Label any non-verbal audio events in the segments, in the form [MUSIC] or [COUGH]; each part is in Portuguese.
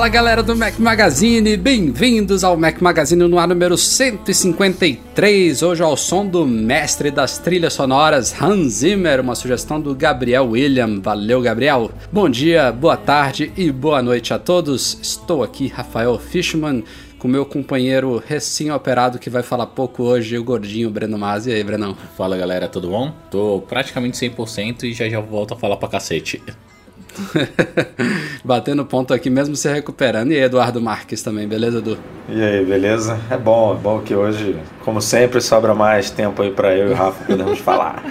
Fala galera do Mac Magazine, bem-vindos ao Mac Magazine no ar número 153. Hoje ao som do mestre das trilhas sonoras Hans Zimmer, uma sugestão do Gabriel William. Valeu, Gabriel. Bom dia, boa tarde e boa noite a todos. Estou aqui, Rafael Fishman, com meu companheiro recém-operado que vai falar pouco hoje, o gordinho Breno Masi. E aí, Brenão? Fala galera, tudo bom? Tô praticamente 100% e já já volto a falar pra cacete. [LAUGHS] Batendo ponto aqui mesmo se recuperando. E aí, Eduardo Marques também, beleza, Edu? E aí, beleza? É bom, é bom que hoje, como sempre, sobra mais tempo aí pra eu e o Rafa podermos falar.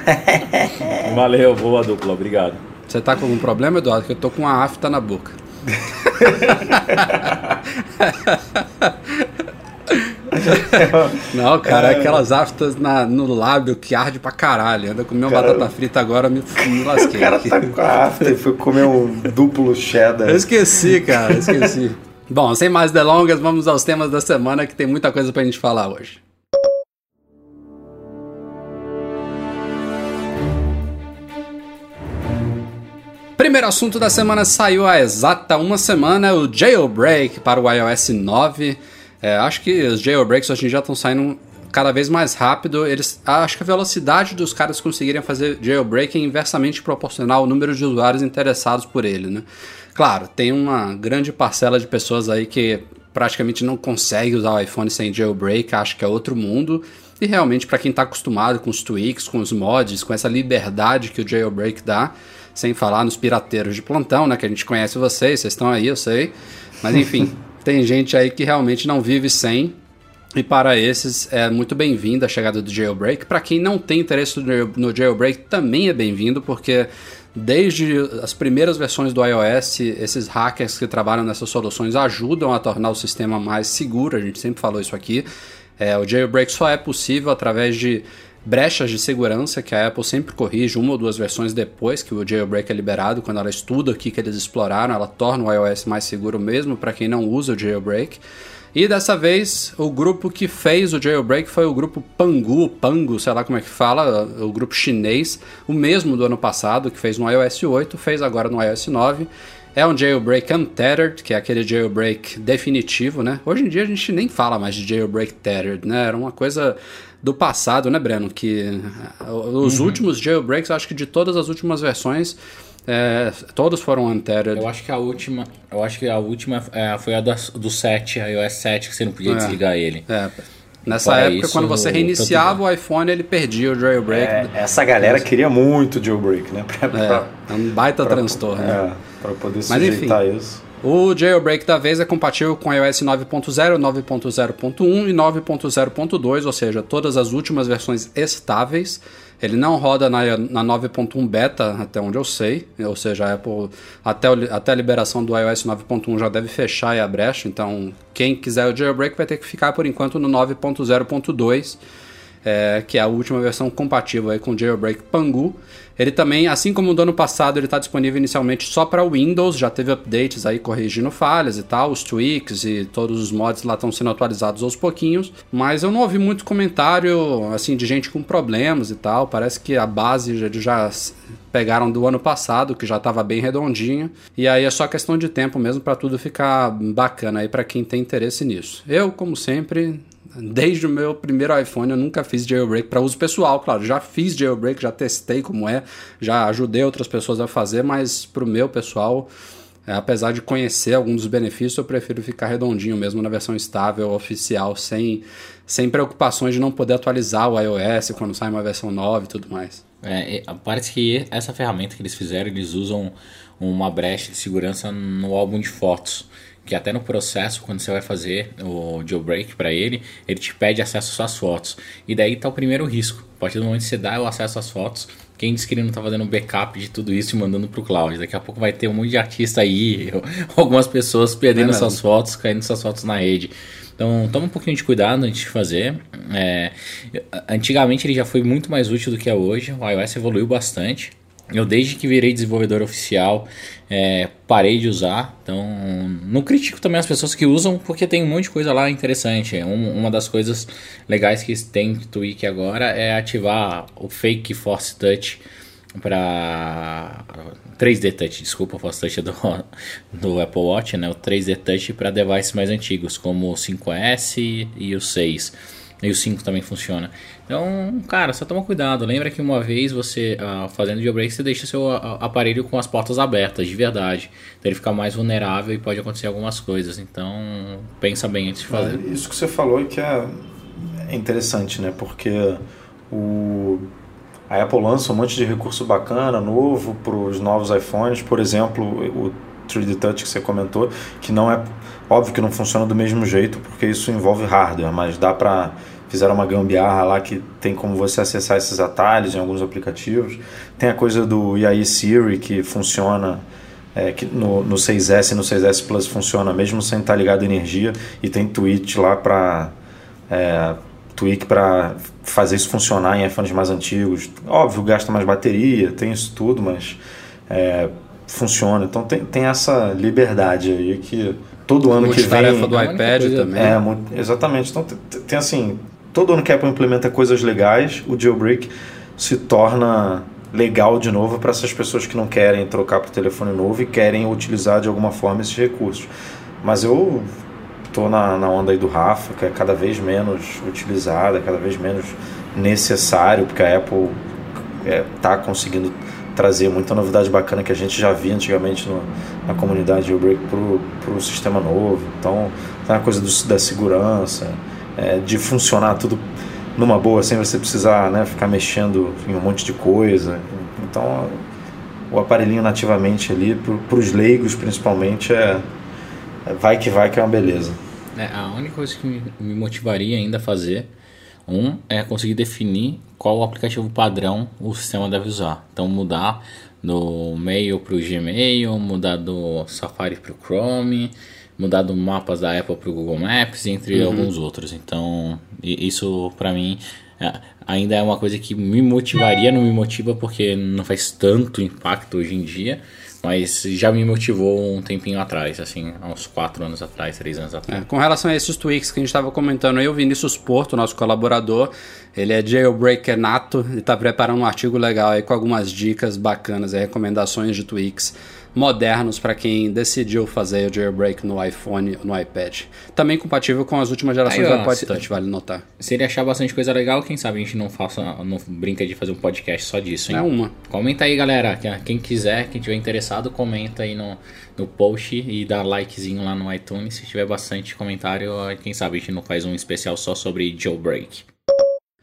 [LAUGHS] Valeu, boa dupla, obrigado. Você tá com algum problema, Eduardo? Que eu tô com uma afta na boca. [LAUGHS] [LAUGHS] Não, cara, é aquelas aftas na, no lábio que arde pra caralho. Anda comer uma cara, batata frita agora, me, me lasquei. O cara tá com a afta e foi comer um duplo cheddar. Eu esqueci, cara, eu esqueci. [LAUGHS] Bom, sem mais delongas, vamos aos temas da semana que tem muita coisa pra gente falar hoje. Primeiro assunto da semana saiu há exata uma semana, o jailbreak para o iOS 9. É, acho que os jailbreaks hoje em dia estão saindo cada vez mais rápido. Eles, acho que a velocidade dos caras conseguirem fazer jailbreak é inversamente proporcional ao número de usuários interessados por ele, né? Claro, tem uma grande parcela de pessoas aí que praticamente não consegue usar o iPhone sem jailbreak, acho que é outro mundo. E realmente, para quem está acostumado com os tweaks, com os mods, com essa liberdade que o jailbreak dá, sem falar nos pirateiros de plantão, né? Que a gente conhece vocês, vocês estão aí, eu sei. Mas enfim, [LAUGHS] tem gente aí que realmente não vive sem. E para esses é muito bem-vinda a chegada do jailbreak. Para quem não tem interesse no jailbreak, também é bem-vindo, porque desde as primeiras versões do iOS, esses hackers que trabalham nessas soluções ajudam a tornar o sistema mais seguro. A gente sempre falou isso aqui. É, o jailbreak só é possível através de brechas de segurança que a Apple sempre corrige uma ou duas versões depois que o jailbreak é liberado, quando ela estuda o que, eles exploraram, ela torna o iOS mais seguro mesmo para quem não usa o jailbreak. E dessa vez, o grupo que fez o jailbreak foi o grupo Pangu, Pangu, sei lá como é que fala, o grupo chinês, o mesmo do ano passado, que fez no iOS 8, fez agora no iOS 9. É um jailbreak untethered, que é aquele jailbreak definitivo, né? Hoje em dia a gente nem fala mais de jailbreak tethered, né? Era uma coisa do passado, né, Breno? Que eh, os uhum. últimos jailbreaks, acho que de todas as últimas versões, é, todos foram untethered. Eu acho que a última, eu acho que a última é, foi a do, do 7, iOS 7, que você não podia é, desligar ele. É. Nessa Fora época, isso, quando você reiniciava o iPhone, ele perdia o jailbreak. É, essa galera queria muito jailbreak, né? [LAUGHS] Pra, pra, é, um baita pra, transtorno. Né? Para poder sujeitar Mas, enfim, isso. O jailbreak da vez é compatível com iOS 9.0, 9.0.1 e 9.0.2, ou seja, todas as últimas versões estáveis. Ele não roda na, na 9.1 beta, até onde eu sei, ou seja, a Apple, até, até a liberação do iOS 9.1 já deve fechar a brecha, então quem quiser o jailbreak vai ter que ficar por enquanto no 9.0.2 é, que é a última versão compatível com Jailbreak Pangu. Ele também, assim como do ano passado, ele está disponível inicialmente só para Windows, já teve updates aí corrigindo falhas e tal, os tweaks e todos os mods lá estão sendo atualizados aos pouquinhos, mas eu não ouvi muito comentário assim de gente com problemas e tal, parece que a base já, já pegaram do ano passado, que já estava bem redondinha, e aí é só questão de tempo mesmo para tudo ficar bacana aí para quem tem interesse nisso. Eu, como sempre, Desde o meu primeiro iPhone eu nunca fiz jailbreak para uso pessoal, claro. Já fiz jailbreak, já testei como é, já ajudei outras pessoas a fazer, mas para o meu pessoal É, apesar de conhecer alguns dos benefícios, eu prefiro ficar redondinho mesmo na versão estável, oficial, sem, sem preocupações de não poder atualizar o iOS quando sai uma versão nova e tudo mais. É, parece que essa ferramenta que eles fizeram, eles usam uma brecha de segurança no álbum de fotos que até no processo, quando você vai fazer o jailbreak para ele, ele te pede acesso às suas fotos. E daí tá o primeiro risco. A partir do momento que você dá o acesso às fotos, quem disse que ele não tá fazendo um backup de tudo isso e mandando pro cloud? Daqui a pouco vai ter um monte de artista aí, [LAUGHS] algumas pessoas perdendo é suas fotos, caindo suas fotos na rede. Então, toma um pouquinho de cuidado antes de fazer. É, antigamente ele já foi muito mais útil do que é hoje. O iOS evoluiu bastante. Eu, desde que virei desenvolvedor oficial, é, parei de usar. Então, não critico também as pessoas que usam, porque tem um monte de coisa lá interessante. Um, uma das coisas legais que tem Tweak agora é ativar o Fake Force Touch para 3D Touch, desculpa, o Force Touch é do, [LAUGHS] do Apple Watch, né? O 3D Touch para devices mais antigos, como o 5S e o 6. E o 5 também funciona. Então, cara, só toma cuidado. Lembra que uma vez você, uh, fazendo jailbreak, você deixa seu uh, aparelho com as portas abertas, de verdade. Então ele fica mais vulnerável e pode acontecer algumas coisas. Então, pensa bem antes de fazer. É, isso que você falou é que é, é interessante, né? Porque o, a Apple lança um monte de recurso bacana, novo, para os novos iPhones. Por exemplo, o 3D Touch que você comentou, que não é óbvio que não funciona do mesmo jeito, porque isso envolve hardware, mas dá para fizeram uma gambiarra lá que tem como você acessar esses atalhos em alguns aplicativos. Tem a coisa do AI Siri que funciona é, que no, no 6S e no 6S Plus funciona mesmo sem estar ligado à energia e tem tweet lá para é, tweak para fazer isso funcionar em iPhones mais antigos. Óbvio, gasta mais bateria, tem isso tudo, mas é, funciona. Então tem, tem essa liberdade aí que todo ano que vem. tarefa do iPad também. É, exatamente. Então tem, tem assim, todo ano que a Apple implementa coisas legais, o jailbreak se torna legal de novo para essas pessoas que não querem trocar para o telefone novo e querem utilizar de alguma forma esses recursos. Mas eu estou na, na onda aí do Rafa, que é cada vez menos utilizada, cada vez menos necessário, porque a Apple está é, tá conseguindo trazer muita novidade bacana que a gente já via antigamente no, na comunidade jailbreak para o sistema novo. Então, tem a coisa do, da segurança, é, de funcionar tudo numa boa, sem você precisar né, ficar mexendo em um monte de coisa. Então, o aparelhinho nativamente ali, para os leigos principalmente, é, é, vai que vai que é uma beleza. É, a única coisa que me, motivaria ainda a fazer, um, é conseguir definir qual aplicativo padrão o sistema deve usar. Então, mudar do Mail para o Gmail, mudar do Safari para o Chrome, mudar do mapas da Apple para o Google Maps, entre uhum. alguns outros. Então, isso para mim é, ainda é uma coisa que me motivaria, não me motiva porque não faz tanto impacto hoje em dia, mas já me motivou um tempinho atrás, assim, uns 4 anos atrás, 3 anos atrás. É, com relação a esses tweaks que a gente estava comentando aí, o Vinícius Porto, nosso colaborador, ele é jailbreaker nato e está preparando um artigo legal aí com algumas dicas bacanas e recomendações de tweaks modernos para quem decidiu fazer o jailbreak no iPhone no iPad. Também compatível com as últimas gerações Aí, ó, do iPod Touch, vale notar. Se ele achar bastante coisa legal, quem sabe a gente não faça, não brinca de fazer um podcast só disso, hein? É uma. Comenta aí, galera. Quem quiser, quem tiver interessado, comenta aí no, no post e dá likezinho lá no iTunes. Se tiver bastante comentário, quem sabe a gente não faz um especial só sobre jailbreak.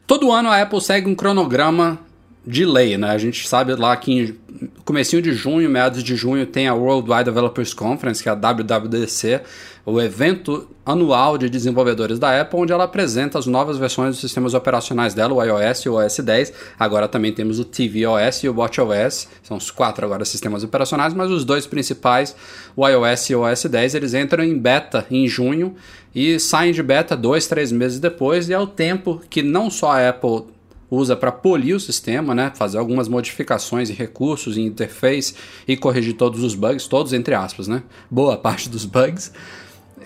Todo ano a Apple segue um cronograma de lei, né? A gente sabe lá que em comecinho de junho, meados de junho, tem a Worldwide Developers Conference, que é a WWDC, o evento anual de desenvolvedores da Apple, onde ela apresenta as novas versões dos sistemas operacionais dela, o iOS e o OS 10. Agora também temos o tvOS e o watchOS, são os quatro agora sistemas operacionais, mas os dois principais, o iOS e o OS 10, eles entram em beta em junho e saem de beta dois, três meses depois, e é o tempo que não só a Apple usa para polir o sistema, né, fazer algumas modificações e recursos em interface e corrigir todos os bugs, todos entre aspas, né, boa [LAUGHS] parte dos bugs.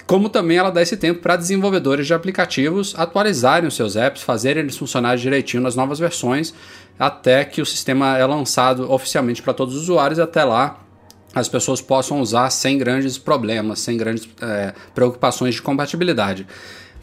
Como também ela dá esse tempo para desenvolvedores de aplicativos atualizarem os seus apps, fazerem eles funcionarem direitinho nas novas versões, até que o sistema é lançado oficialmente para todos os usuários. Até lá, as pessoas possam usar sem grandes problemas, sem grandes é, preocupações de compatibilidade.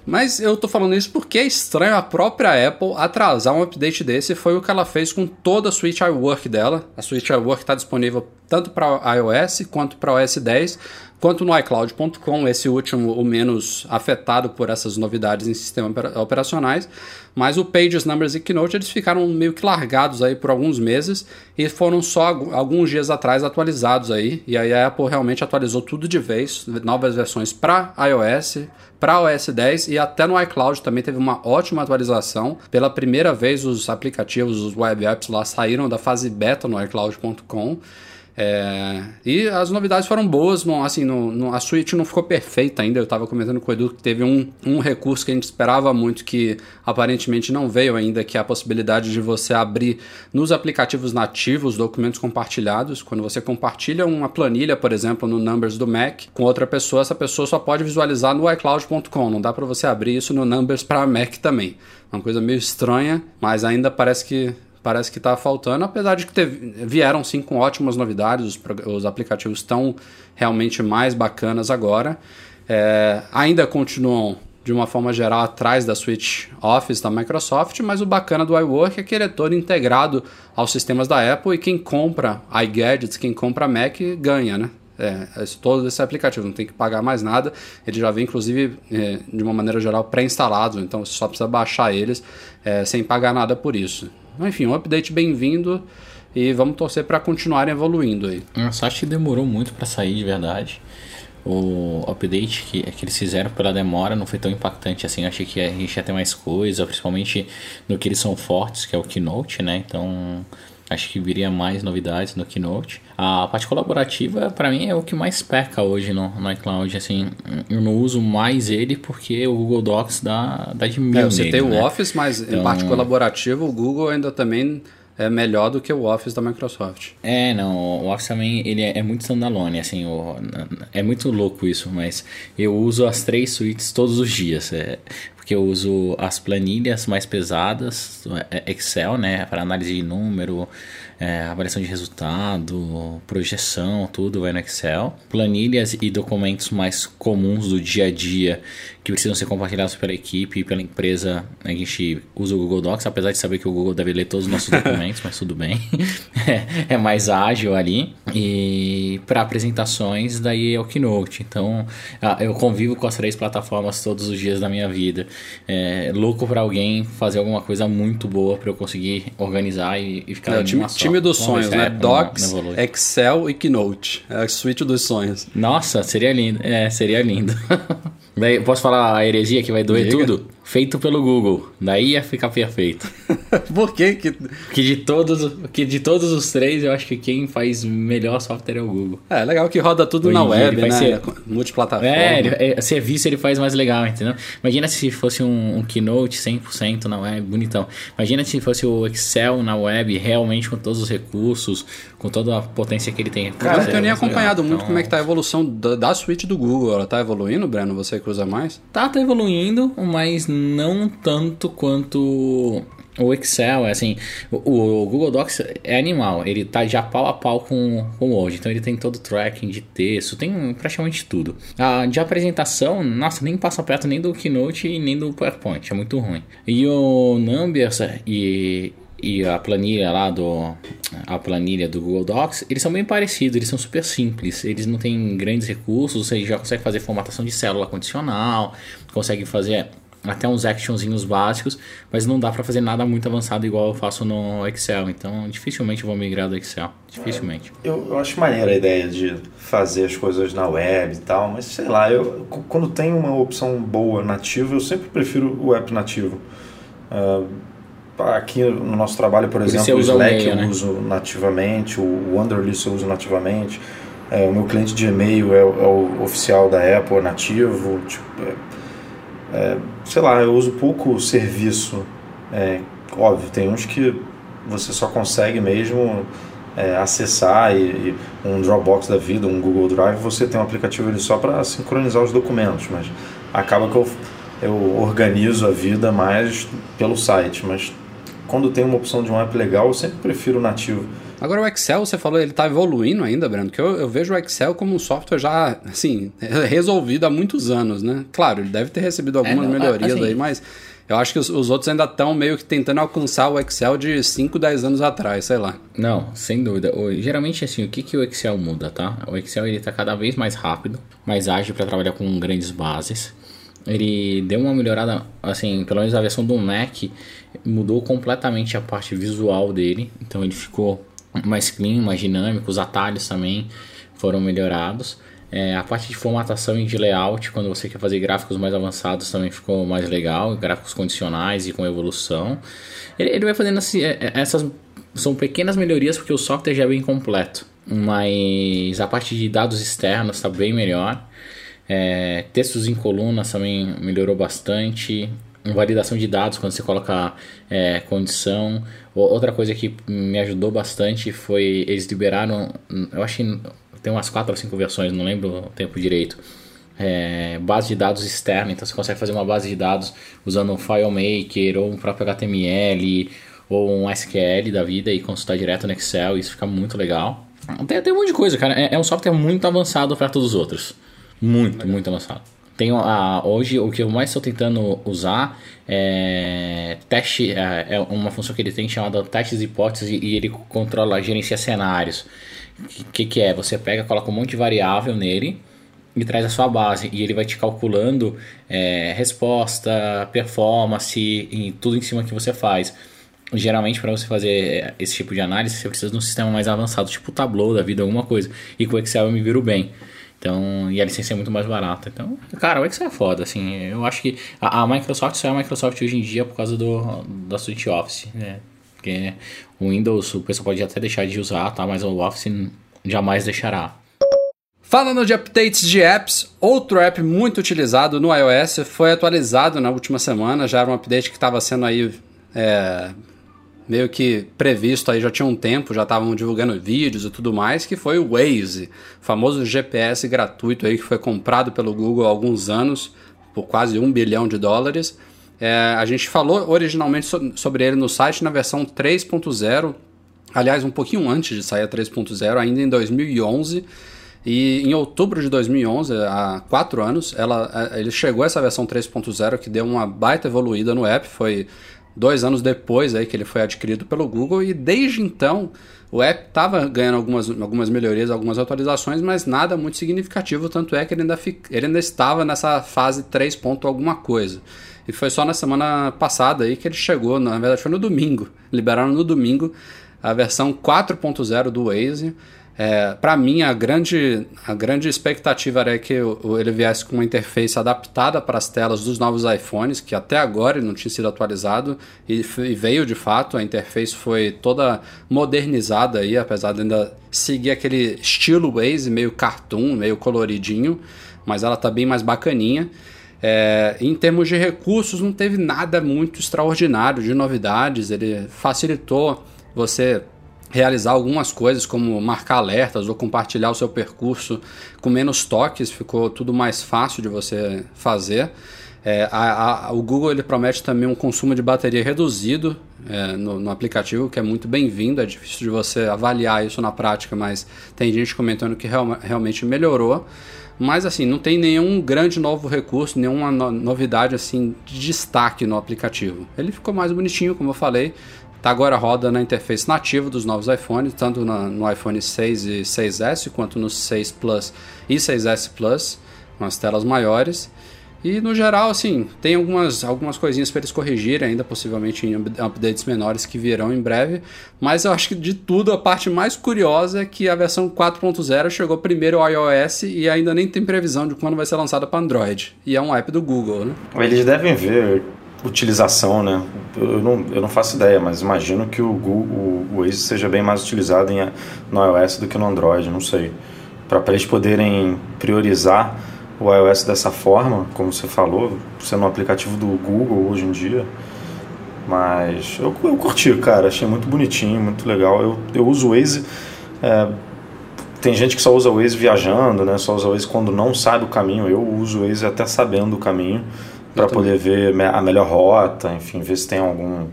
Mas eu tô falando isso porque é estranho a própria Apple atrasar um update desse. Foi o que ela fez com toda a Switch iWork dela. A Switch iWork está disponível tanto para iOS quanto para OS 10 quanto no iCloud.com, esse último o menos afetado por essas novidades em sistemas operacionais, mas o Pages, Numbers e Keynote eles ficaram meio que largados aí por alguns meses e foram só alguns dias atrás atualizados aí, e aí a Apple realmente atualizou tudo de vez, novas versões para iOS, para OS 10 e até no iCloud também teve uma ótima atualização. Pela primeira vez os aplicativos, os web apps lá saíram da fase beta no iCloud.com. É, e as novidades foram boas, não, assim, no, a suíte não ficou perfeita ainda. Eu estava comentando com o Edu que teve um, um recurso que a gente esperava muito que aparentemente não veio ainda, que é a possibilidade de você abrir nos aplicativos nativos documentos compartilhados. Quando você compartilha uma planilha, por exemplo, no Numbers do Mac com outra pessoa, essa pessoa só pode visualizar no iCloud.com. Não dá para você abrir isso no Numbers para Mac também. Uma coisa meio estranha, mas ainda parece que parece que está faltando, apesar de que teve, vieram sim com ótimas novidades, os, os aplicativos estão realmente mais bacanas agora. É, ainda continuam de uma forma geral atrás da Switch Office da Microsoft, mas o bacana do iWork é que ele é todo integrado aos sistemas da Apple e quem compra iGadgets, quem compra Mac ganha, né? É, todo esse aplicativo, não tem que pagar mais nada. Ele já vem, inclusive, é, de uma maneira geral, pré-instalado, então você só precisa baixar eles é, sem pagar nada por isso. Enfim, um update bem-vindo e vamos torcer para continuar evoluindo aí. Nossa, acho que demorou muito para sair de verdade. O update que, que eles fizeram pela demora não foi tão impactante assim. Eu achei que a gente ia ter mais coisa, principalmente no que eles são fortes, que é o Keynote, né? Então acho que viria mais novidades no Keynote. A parte colaborativa, para mim, é o que mais peca hoje no, no iCloud. Assim, eu não uso mais ele porque o Google Docs dá, dá de mil. É, você nele, tem né? o Office, mas então... em parte colaborativa, o Google ainda também é melhor do que o Office da Microsoft. É, não, o Office também ele é, é muito standalone, assim, o, é muito louco isso, mas eu uso as três suítes todos os dias. É, porque eu uso as planilhas mais pesadas, é, Excel, né, para análise de número, é, avaliação de resultado, projeção, tudo vai no Excel. Planilhas e documentos mais comuns do dia a dia que precisam ser compartilhados pela equipe e pela empresa. A gente usa o Google Docs, apesar de saber que o Google deve ler todos os nossos documentos, [LAUGHS] mas tudo bem. [LAUGHS] é, é mais ágil ali. E para apresentações, daí é o Keynote. Então ah, eu convivo com as três plataformas todos os dias da minha vida. É louco para alguém fazer alguma coisa muito boa para eu conseguir organizar e, e ficar é, time, time dos sonhos, né? Docs, Excel e Keynote. É a suíte dos sonhos. Nossa, seria lindo. É, seria lindo. [LAUGHS] Daí, posso falar a heresia que vai doer Diga. tudo? Feito pelo Google. Daí ia ficar perfeito. [LAUGHS] [LAUGHS] Por quê? Que... que de todos que de todos os três, eu acho que quem faz melhor software é o Google. É, legal que roda tudo Hoje na web, né? Ser... Multiplataforma. É, é, serviço ele faz mais legal, entendeu? Imagina se fosse um, um Keynote 100% na web, bonitão. Imagina se fosse o Excel na web, realmente com todos os recursos, com toda a potência que ele tem. Cara, eu tenho nem acompanhado legal. muito então... como é que tá a evolução da, da suíte do Google. Ela tá evoluindo, Breno? Você que usa mais? Tá, tá evoluindo, mas não tanto quanto o Excel, é assim, o, o, Google Docs é animal, ele tá já pau a pau com, com o Word, então ele tem todo o tracking de texto, tem praticamente tudo. Ah, de apresentação, nossa, nem passa perto nem do Keynote e nem do PowerPoint, é muito ruim. E o Numbers e, e a planilha lá do a planilha do Google Docs, eles são bem parecidos, eles são super simples, eles não têm grandes recursos, você já consegue fazer formatação de célula condicional, consegue fazer até uns actionzinhos básicos, mas não dá para fazer nada muito avançado igual eu faço no Excel. Então, dificilmente vou migrar do Excel. Dificilmente. É, eu, eu, acho maneira a ideia de fazer as coisas na web e tal, mas sei lá, eu, quando tem uma opção boa nativa, eu sempre prefiro o app nativo. Uh, aqui no nosso trabalho, por, por exemplo, o Slack meio, eu né? uso nativamente, o Wonderlist eu uso nativamente. É, o meu cliente de e-mail é, é, o oficial da Apple, nativo. Tipo, é, sei lá, eu uso pouco serviço. É, óbvio, tem uns que você só consegue mesmo é, acessar e, e, um Dropbox da vida, um Google Drive, você tem um aplicativo ali só para sincronizar os documentos, mas acaba que eu, eu organizo a vida mais pelo site, mas quando tem uma opção de um app legal, eu sempre prefiro o nativo. Agora o Excel, você falou, ele está evoluindo ainda, Breno, que eu, eu, vejo o Excel como um software já, assim, [LAUGHS] resolvido há muitos anos, né? Claro, ele deve ter recebido algumas é, não, melhorias assim, aí, mas eu acho que os, os outros ainda estão meio que tentando alcançar o Excel de 5, 10 anos atrás, sei lá. Não, sem dúvida. O, geralmente, assim, o que, que o Excel muda, tá? O Excel, ele tá cada vez mais rápido, mais ágil para trabalhar com grandes bases. Ele deu uma melhorada, assim, pelo menos a versão do Mac mudou completamente a parte visual dele. Então ele ficou mais clean, mais dinâmico, os atalhos também foram melhorados. É, a parte de formatação e de layout, quando você quer fazer gráficos mais avançados, também ficou mais legal, gráficos condicionais e com evolução. Ele, ele vai fazendo assim, é, é, essas são pequenas melhorias porque o software já é bem completo, mas a parte de dados externos está bem melhor. É, textos em colunas também melhorou bastante validação de dados quando você coloca é, condição. Outra coisa que me ajudou bastante foi eles liberaram, eu acho que tem umas 4 ou 5 versões, não lembro o tempo direito. É, base de dados externa, então você consegue fazer uma base de dados usando um FileMaker ou um próprio HTML ou um SQL da vida e consultar direto no Excel, isso fica muito legal. Tem, tem um monte de coisa, cara. É, é um software muito avançado para todos os outros. Muito, muito avançado. Tenho hoje o que eu mais estou tentando usar é teste, é, é uma função que ele tem chamada testes de hipóteses e ele controla, gerencia cenários. O que, que, é? Você pega, coloca um monte de variável nele e traz a sua base e ele vai te calculando é, resposta, performance e tudo em cima que você faz. Geralmente, para você fazer esse tipo de análise, você precisa de um sistema mais avançado, tipo o Tableau da vida, alguma coisa. E com Excel eu me viro bem. Então, e a licença é muito mais barata. Então, cara, o Excel é foda, assim. Eu acho que a, a Microsoft só é a Microsoft hoje em dia por causa do, da Suite Office, né? Porque o Windows o pessoal pode até deixar de usar, tá? Mas o Office jamais deixará. Falando de updates de apps, outro app muito utilizado no iOS foi atualizado na última semana. Já era um update que estava sendo aí é, meio que previsto aí já tinha um tempo, já estavam divulgando vídeos e tudo mais, que foi o Waze, famoso GPS gratuito aí que foi comprado pelo Google há alguns anos por quase um bilhão de dólares. É, a gente falou originalmente so sobre ele no site na versão 3.0, aliás, um pouquinho antes de sair a 3.0, ainda em 2011. E em outubro de 2011, há quatro anos, ela, ele chegou essa versão 3.0 que deu uma baita evoluída no app, foi dois anos depois aí que ele foi adquirido pelo Google e desde então o app estava ganhando algumas, algumas melhorias, algumas atualizações, mas nada muito significativo, tanto é que ele ainda, ele ainda estava nessa fase 3 ponto alguma coisa. E foi só na semana passada aí que ele chegou, na verdade foi no domingo, [LAUGHS] liberaram no domingo a versão 4.0 do Waze, é, para mim, a grande, a grande expectativa era que ele viesse com uma interface adaptada para as telas dos novos iPhones, que até agora não tinha sido atualizado, e, e, veio de fato. A interface foi toda modernizada, aí, apesar de ainda seguir aquele estilo Waze, meio cartoon, meio coloridinho, mas ela está bem mais bacaninha. É, em termos de recursos, não teve nada muito extraordinário de novidades, ele facilitou você realizar algumas coisas como marcar alertas ou compartilhar o seu percurso com menos toques, ficou tudo mais fácil de você fazer. É, a, a, o Google ele promete também um consumo de bateria reduzido é, no, no, aplicativo, que é muito bem-vindo. É difícil de você avaliar isso na prática, mas tem gente comentando que real, realmente melhorou. Mas assim, não tem nenhum grande novo recurso, nenhuma no, novidade assim de destaque no aplicativo. Ele ficou mais bonitinho, como eu falei, agora roda na interface nativa dos novos iPhones, tanto na, no iPhone 6 e 6S, quanto no 6 Plus e 6S Plus, com as telas maiores. E no geral, assim, tem algumas, algumas coisinhas para eles corrigirem, ainda possivelmente em updates menores que virão em breve. Mas eu acho que de tudo, a parte mais curiosa é que a versão 4.0 chegou primeiro ao iOS e ainda nem tem previsão de quando vai ser lançada para Android. E é um app do Google, né? Eles devem ver utilização, né? Eu não, eu não faço ideia, mas imagino que o, Google, o Waze seja bem mais utilizado em, no iOS do que no Android, não sei. Para eles poderem priorizar o iOS dessa forma, como você falou, sendo um aplicativo do Google hoje em dia. Mas eu, eu curti, cara, achei muito bonitinho, muito legal. Eu, eu uso o Waze. É, tem gente que só usa o Waze viajando, né? Só usa o Waze quando não sabe o caminho. Eu uso o Waze até sabendo o caminho para poder ver a melhor rota, enfim, ver se tem algum,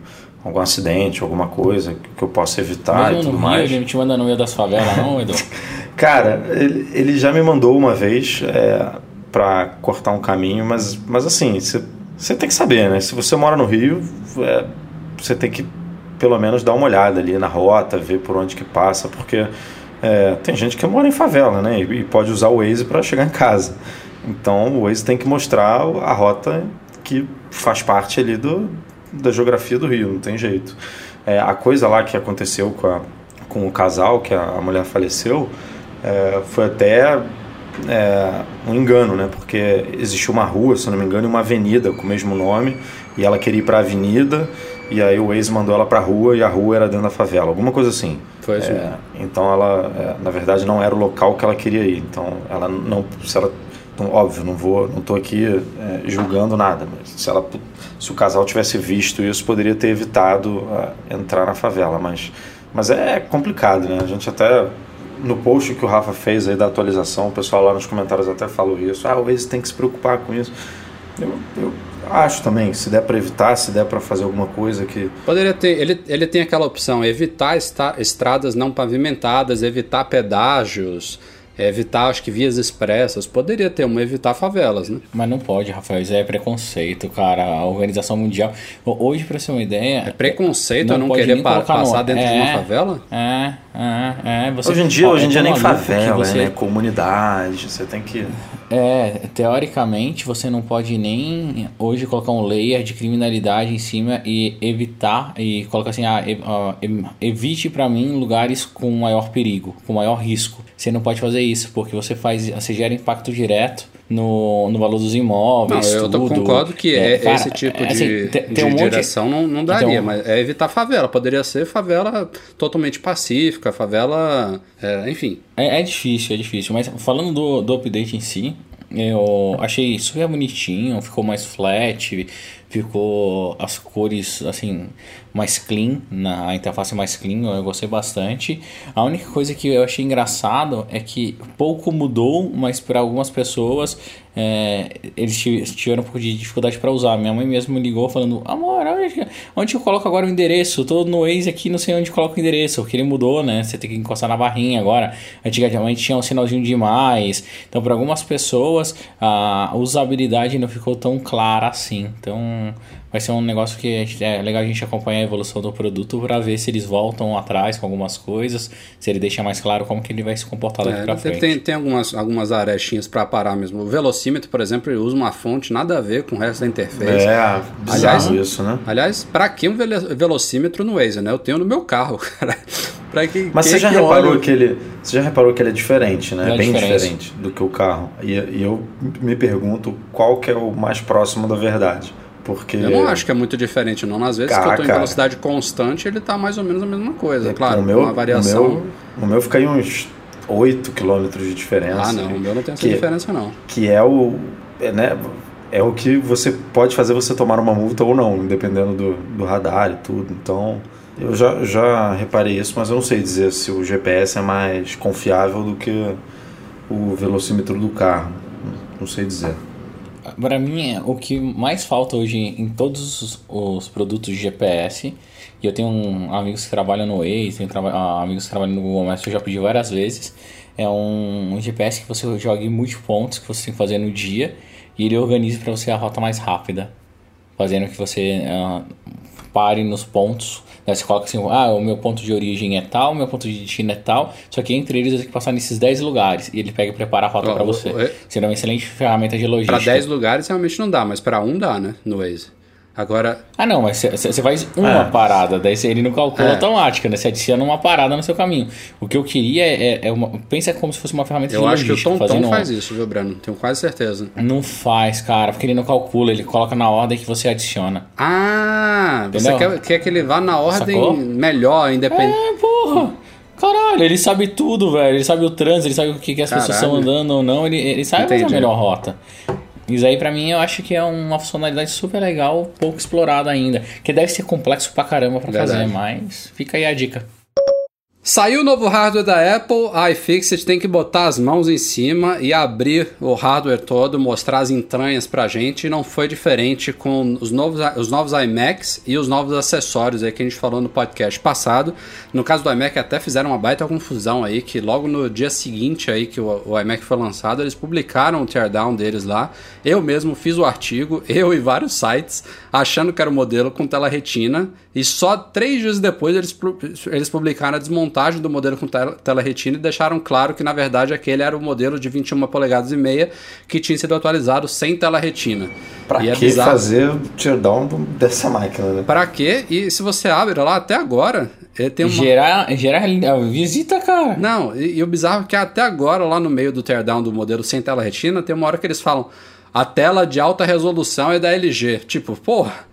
algum acidente, alguma coisa que eu possa evitar Mesmo e tudo no mais. Rio, ele te manda no meio das favelas, não, Edu? [LAUGHS] Cara, ele, ele já me mandou uma vez é, para cortar um caminho, mas, mas assim, você tem que saber, né? Se você mora no Rio, é, você tem que pelo menos dar uma olhada ali na rota, ver por onde que passa, porque é, tem gente que mora em favela, né? E, e pode usar o Waze para chegar em casa. Então o Waze tem que mostrar a rota que faz parte ali do, da geografia do Rio, não tem jeito. É, a coisa lá que aconteceu com, a, com o casal, que a, a mulher faleceu, é, foi até é, um engano, né? Porque existiu uma rua, se não me engano, e uma avenida com o mesmo nome, e ela queria ir para a avenida, e aí o Waze mandou ela para a rua, e a rua era dentro da favela, alguma coisa assim. Foi mesmo. então ela, é, na verdade, não era o local que ela queria ir. Então ela não, se ela, então, óbvio, não vou, não estou aqui é, julgando nada, mas se ela, se o casal tivesse visto isso, poderia ter evitado é, entrar na favela. Mas, mas é complicado, né? A gente até no post que o Rafa fez aí da atualização, o pessoal lá nos comentários até falou isso. Ah, o Waze tem que se preocupar com isso. Eu, eu acho também, se der para evitar, se der para fazer alguma coisa que Poderia ter, ele, ele tem aquela opção, evitar estradas não pavimentadas, evitar pedágios, evitar, acho que vias expressas. Poderia ter uma evitar favelas, né? Mas não pode, Rafael, isso é preconceito, cara. A Organização Mundial. Hoje, pra você ter uma ideia. É preconceito eu não querer pa- colocar no- passar dentro de uma É, favela? É, é, é. Você, Hoje em dia, hoje em é dia tão nem favela, você- né? Comunidade, você tem que. É, teoricamente você não pode nem hoje colocar um layer de criminalidade em cima e evitar e colocar assim, ah, evite pra mim lugares com maior perigo, com maior risco. Você não pode fazer isso porque você faz, você gera impacto direto no, no valor dos Não, imóveis, eu tô- tudo. concordo que é, cara, esse tipo é, de, assim, tem- tem de um direção não, não daria, Então- mas é evitar favela. Poderia ser favela totalmente pacífica, favela. é, enfim. É, é difícil, é difícil. Mas falando do, do update em si, eu achei super bonitinho, ficou mais flat, ficou as cores assim mais clean, na interface mais clean, eu gostei bastante. A única coisa que eu achei engraçado é que pouco mudou, mas para algumas pessoas é, eles ti- tiveram um pouco de dificuldade para usar. Minha mãe mesmo me ligou falando: Amor, onde, eu coloco agora o endereço? Eu tô no Waze aqui, não sei onde coloco o endereço. Porque ele mudou, né? Você tem que encostar na barrinha agora. Antigamente tinha um sinalzinho de mais. Então, para algumas pessoas, a usabilidade não ficou tão clara assim. Então, vai ser um negócio que gente- é legal a gente acompanhar a evolução do produto para ver se eles voltam atrás com algumas coisas, se ele deixa mais claro como que ele vai se comportar daqui É, para tem, frente. tem, tem algumas, algumas arestinhas para parar mesmo. O velocímetro, por exemplo, ele usa uma fonte nada a ver com o resto da interface. É, bizarro Aliás, isso, né? Aliás, pra que um velocímetro no Waze, né? Eu tenho no meu carro, [LAUGHS] cara. que, Mas você já que reparou que ele. Você já reparou que ele é diferente, né? É Bem diferença? diferente do que o carro. E, e eu me pergunto qual que é o mais próximo da verdade. Porque. Eu não acho que é muito diferente, não. Às vezes que eu tô em Cara, velocidade constante, ele tá mais ou menos a mesma coisa. Claro, o meu, uma variação. O meu, o meu fica aí uns 8 km de diferença. Ah, não, o meu não tem essa Que- diferença, não. que é o é, né, é o que você pode fazer você tomar uma multa ou não, dependendo do, do radar e tudo. Então, eu já, já reparei isso, mas eu não sei dizer se o GPS é mais confiável do que o velocímetro do carro. Não sei dizer. Para mim, o que mais falta hoje em todos os, os produtos de GPS, e eu tenho um, amigos que trabalham no Waze, tenho traba- ah, amigos que trabalham no Google Maps, eu já pedi várias vezes, é um, um GPS que você joga em multipontos que você tem que fazer no dia, e ele organiza para você a rota mais rápida, fazendo que você ah, pare nos pontos. Né? Você coloca assim, ah, o meu ponto de origem é tal, o meu ponto de destino é tal, só que entre eles eu tenho que passar nesses 10 lugares, e ele pega e prepara a rota para você. o- Seria uma excelente ferramenta de logística. Pra 10 lugares realmente não dá, mas pra um dá, né? No Waze. Agora, Ah, não, mas você faz uma É. parada, daí cê- ele não calcula É. automática, né? Você adiciona uma parada no seu caminho. O que eu queria é, é uma. Pensa como se fosse uma ferramenta eu de acho que o. Tom Tom faz isso, viu, Breno? Tenho quase certeza. Não faz, cara, porque ele não calcula, ele coloca na ordem que você adiciona. Ah, você Entendeu? quer, quer que ele vá na ordem Sacou? melhor, independente. É, porra! Caralho, ele sabe tudo, velho. Ele sabe o trânsito, ele sabe o que, que as pessoas estão Caralho. andando ou não. Ele, ele sabe fazer a Entendi. melhor rota. Isso aí pra mim eu acho que é uma funcionalidade super legal, pouco explorada ainda. Que deve ser complexo pra caramba pra Verdade. fazer, mas fica aí a dica. Saiu o novo hardware da Apple, a iFixit tem que botar as mãos em cima e abrir o hardware todo, mostrar as entranhas pra gente. E não foi diferente com os novos, os novos iMacs e os novos acessórios aí que a gente falou no podcast passado. No caso do iMac até fizeram uma baita confusão aí, que logo no dia seguinte aí que o, o iMac foi lançado, eles publicaram o teardown deles lá. Eu mesmo fiz o artigo, [LAUGHS] eu e vários sites, achando que era o modelo com tela retina. E só três dias depois eles, eles publicaram a desmontagem montagem do modelo com tela, tela retina e deixaram claro que na verdade aquele era o modelo de 21 polegadas e meia que tinha sido atualizado sem tela retina. Para é que bizarro. fazer o teardown dessa máquina? Né? Para que? E se você abre lá até agora, ele tem uma... Gerar, gerar visita, cara. Não, e, e o bizarro é que até agora lá no meio do teardown do modelo sem tela retina, tem uma hora que eles falam a tela de alta resolução é da LG. Tipo, porra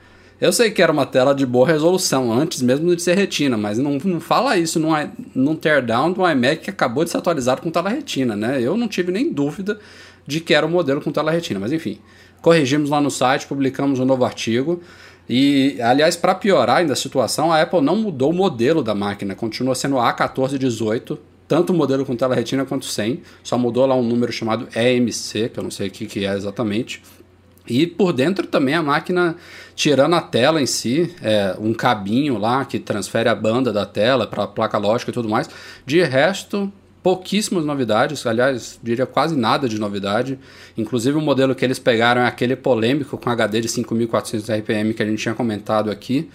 eu sei que era uma tela de boa resolução, antes mesmo de ser retina, mas não, não fala isso num, num teardown do iMac que acabou de ser atualizado com tela retina, né? Eu não tive nem dúvida de que era o modelo com tela retina, mas enfim. Corrigimos lá no site, publicamos um novo artigo. E, aliás, para piorar ainda a situação, a Apple não mudou o modelo da máquina, continua sendo A1418, tanto o modelo com tela retina quanto sem, só mudou lá um número chamado EMC, que eu não sei o que, que é exatamente. E por dentro também a máquina, tirando a tela em si, é, um cabinho lá que transfere a banda da tela para a placa lógica e tudo mais. De resto, pouquíssimas novidades, aliás, diria quase nada de novidade. Inclusive o modelo que eles pegaram é aquele polêmico com HD de 5400 RPM que a gente tinha comentado aqui.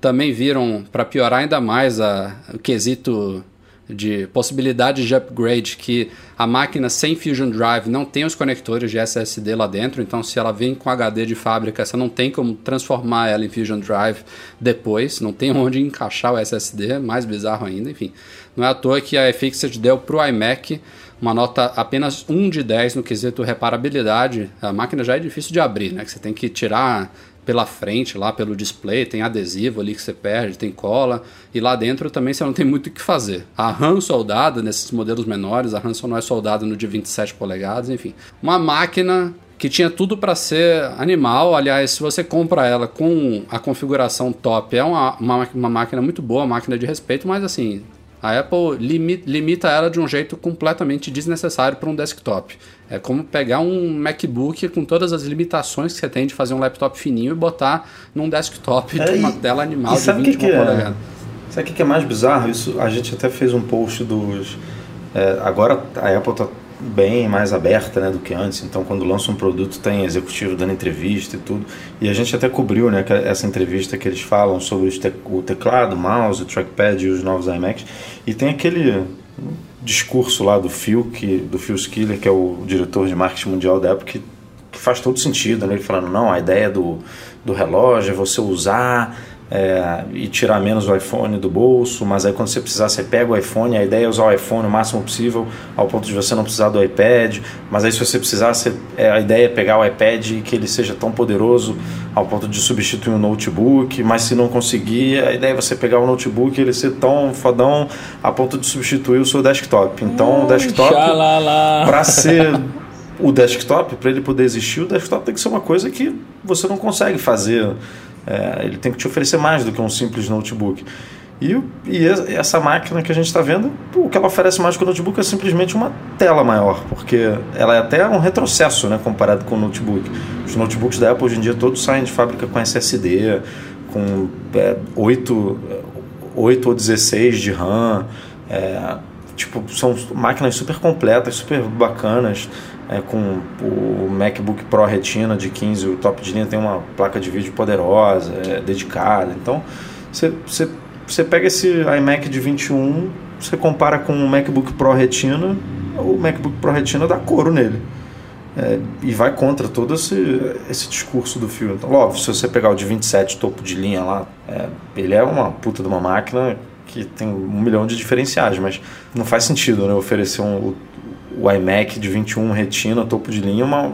Também viram, para piorar ainda mais a, o quesito de possibilidade de upgrade que a máquina sem Fusion Drive não tem os conectores de SSD lá dentro, então se ela vem com HD de fábrica, você não tem como transformar ela em Fusion Drive depois, não tem [LAUGHS] onde encaixar o SSD, mais bizarro ainda, enfim. Não é à toa que a iFixit deu para o iMac uma nota apenas 1 de 10 no quesito reparabilidade. A máquina já é difícil de abrir, né? Que você tem que tirar pela frente, lá pelo display, tem adesivo ali que você perde, tem cola, e lá dentro também você não tem muito o que fazer. A RAM soldada nesses modelos menores, a RAM só não é soldada no de 27 polegadas, enfim. Uma máquina que tinha tudo para ser animal. Aliás, se você compra ela com a configuração top, é uma, uma, uma máquina muito boa, máquina de respeito, mas assim, a Apple limita ela de um jeito completamente desnecessário para um desktop. É como pegar um MacBook com todas as limitações que você tem de fazer um laptop fininho e botar num desktop é, de uma tela animal de 20 que que é, Sabe o que é mais bizarro? Isso, a gente até fez um post dos... É, agora a Apple está bem mais aberta né, do que antes. Então, quando lança um produto, tem executivo dando entrevista e tudo. E a gente até cobriu né, essa entrevista que eles falam sobre o teclado, o mouse, o trackpad e os novos iMacs. E tem aquele discurso lá do Phil, que, do Phil Skiller, que é o diretor de marketing mundial da Apple, que, que faz todo sentido. Né? Ele falando, não, a ideia do, do relógio é você usar é, e tirar menos o iPhone do bolso, mas aí quando você precisar, você pega o iPhone, a ideia é usar o iPhone o máximo possível, ao ponto de você não precisar do iPad, mas aí se você precisar, você, é, a ideia é pegar o iPad e que ele seja tão poderoso ao ponto de substituir um notebook, mas se não conseguir, a ideia é você pegar o notebook e ele ser tão fodão a ponto de substituir o seu desktop. Então, hum, o desktop, para ser o desktop, para ele poder existir, o desktop tem que ser uma coisa que você não consegue fazer é, ele tem que te oferecer mais do que um simples notebook. E, e essa máquina que a gente está vendo, o que ela oferece mais que o notebook é simplesmente uma tela maior, porque ela é até um retrocesso né, comparado com o notebook. Os notebooks da Apple hoje em dia todos saem de fábrica com SSD, com é, 8, 8 ou 16 de RAM. É, tipo, são máquinas super completas, super bacanas é, com o MacBook Pro Retina de 15, o top de linha tem uma placa de vídeo poderosa, é, dedicada. Então, você pega esse iMac de 21, você compara com o MacBook Pro Retina, o MacBook Pro Retina dá couro nele. É, e vai contra todo esse, esse discurso do filme. Então, óbvio, se você pegar o de 27 topo de linha lá, é, ele é uma puta de uma máquina que tem um milhão de diferenciais, mas não faz sentido né, oferecer um, o iMac de 21 retina, topo de linha, uma,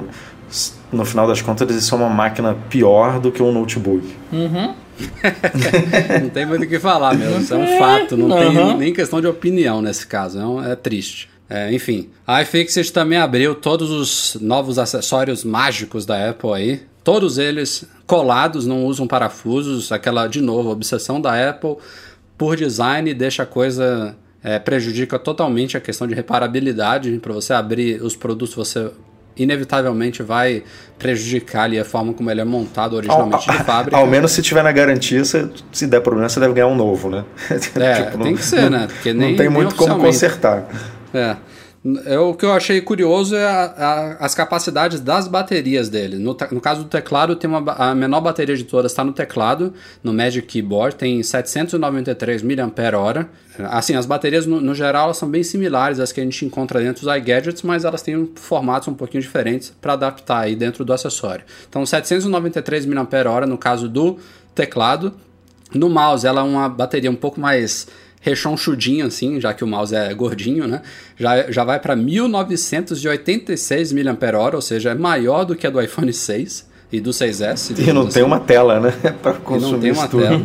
no final das contas, isso é uma máquina pior do que um notebook. Uhum. [LAUGHS] não tem muito o que falar mesmo, isso é um fato, não uhum. tem nem questão de opinião nesse caso, é, um, é triste. É, enfim, a iFixit também abriu todos os novos acessórios mágicos da Apple aí, todos eles colados, não usam parafusos, aquela, de novo, obsessão da Apple por design deixa a coisa é, prejudica totalmente a questão de reparabilidade. Para você abrir os produtos, você inevitavelmente vai prejudicar ali a forma como ele é montado originalmente ao, de fábrica. Ao menos se tiver na garantia, se, se der problema, você deve ganhar um novo, né? É, [LAUGHS] tipo, tem não, que ser, né? Porque nem, não tem muito como consertar. É. É, o que eu achei curioso é a, a, as capacidades das baterias dele. No, no caso do teclado, tem uma, a menor bateria de todas está no teclado, no Magic Keyboard, tem 793 mAh. Assim, as baterias no, no, geral são bem similares às que a gente encontra dentro dos iGadgets, mas elas têm formatos um pouquinho diferentes para adaptar aí dentro do acessório. Então, 793 mAh no caso do teclado. No mouse, ela é uma bateria um pouco mais rechonchudinho assim, já que o mouse é gordinho, né? Já, já vai para 1986 mAh, ou seja, é maior do que a do iPhone 6 e do 6S. E não assim. tem uma tela, né? [LAUGHS] para consumir e não tem uma tudo. tela.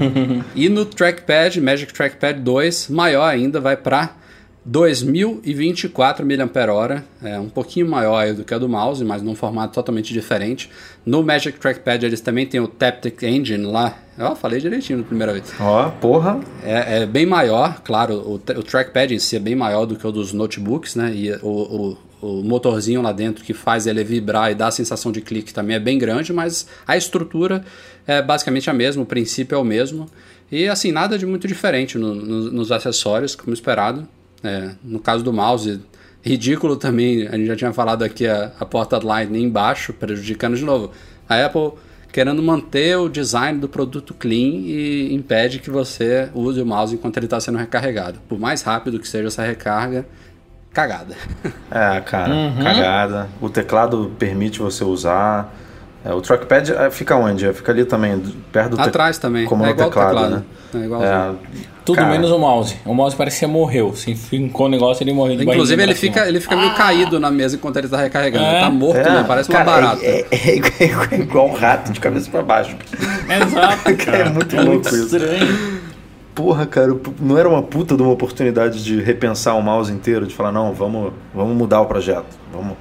e no trackpad, Magic Trackpad 2, maior ainda, vai para 2024 mAh, é um pouquinho maior do que a do mouse, mas num formato totalmente diferente. No Magic Trackpad eles também tem o Taptic Engine lá. Ó, falei direitinho na primeira vez. Ó, porra. É, é, bem maior, claro, o, o, trackpad em si é bem maior do que o dos notebooks, né? E o, o, o motorzinho lá dentro que faz ele vibrar e dá a sensação de clique também é bem grande, mas a estrutura é basicamente a mesma, o princípio é o mesmo. E assim, nada de muito diferente no, no, nos acessórios, como esperado. É, no caso do mouse, ridículo também, a gente já tinha falado aqui a, a porta Lightning embaixo, prejudicando de novo. A Apple querendo manter o design do produto clean e impede que você use o mouse enquanto ele está sendo recarregado. Por mais rápido que seja essa recarga, cagada. [LAUGHS] É, cara, uhum. cagada. O teclado permite você usar. É, o trackpad é, fica onde? Fica ali também, perto do Atrás também. Como é no teclado, teclado, né? É igual. É, tudo Cara. menos o mouse. O mouse parece que morreu. Se fincou o negócio, ele morreu de Inclusive, ele fica, ele fica meio ah. caído na mesa enquanto ele está recarregando. É. Ele tá morto, é. né? Parece cara, uma barata. É, é, é, igual um rato de cabeça para baixo. [LAUGHS] Exato, cara. é muito louco muito isso. Estranho. Porra, cara, não era uma puta de uma oportunidade de repensar o mouse inteiro, de falar, não, vamos, vamos mudar o projeto. Vamos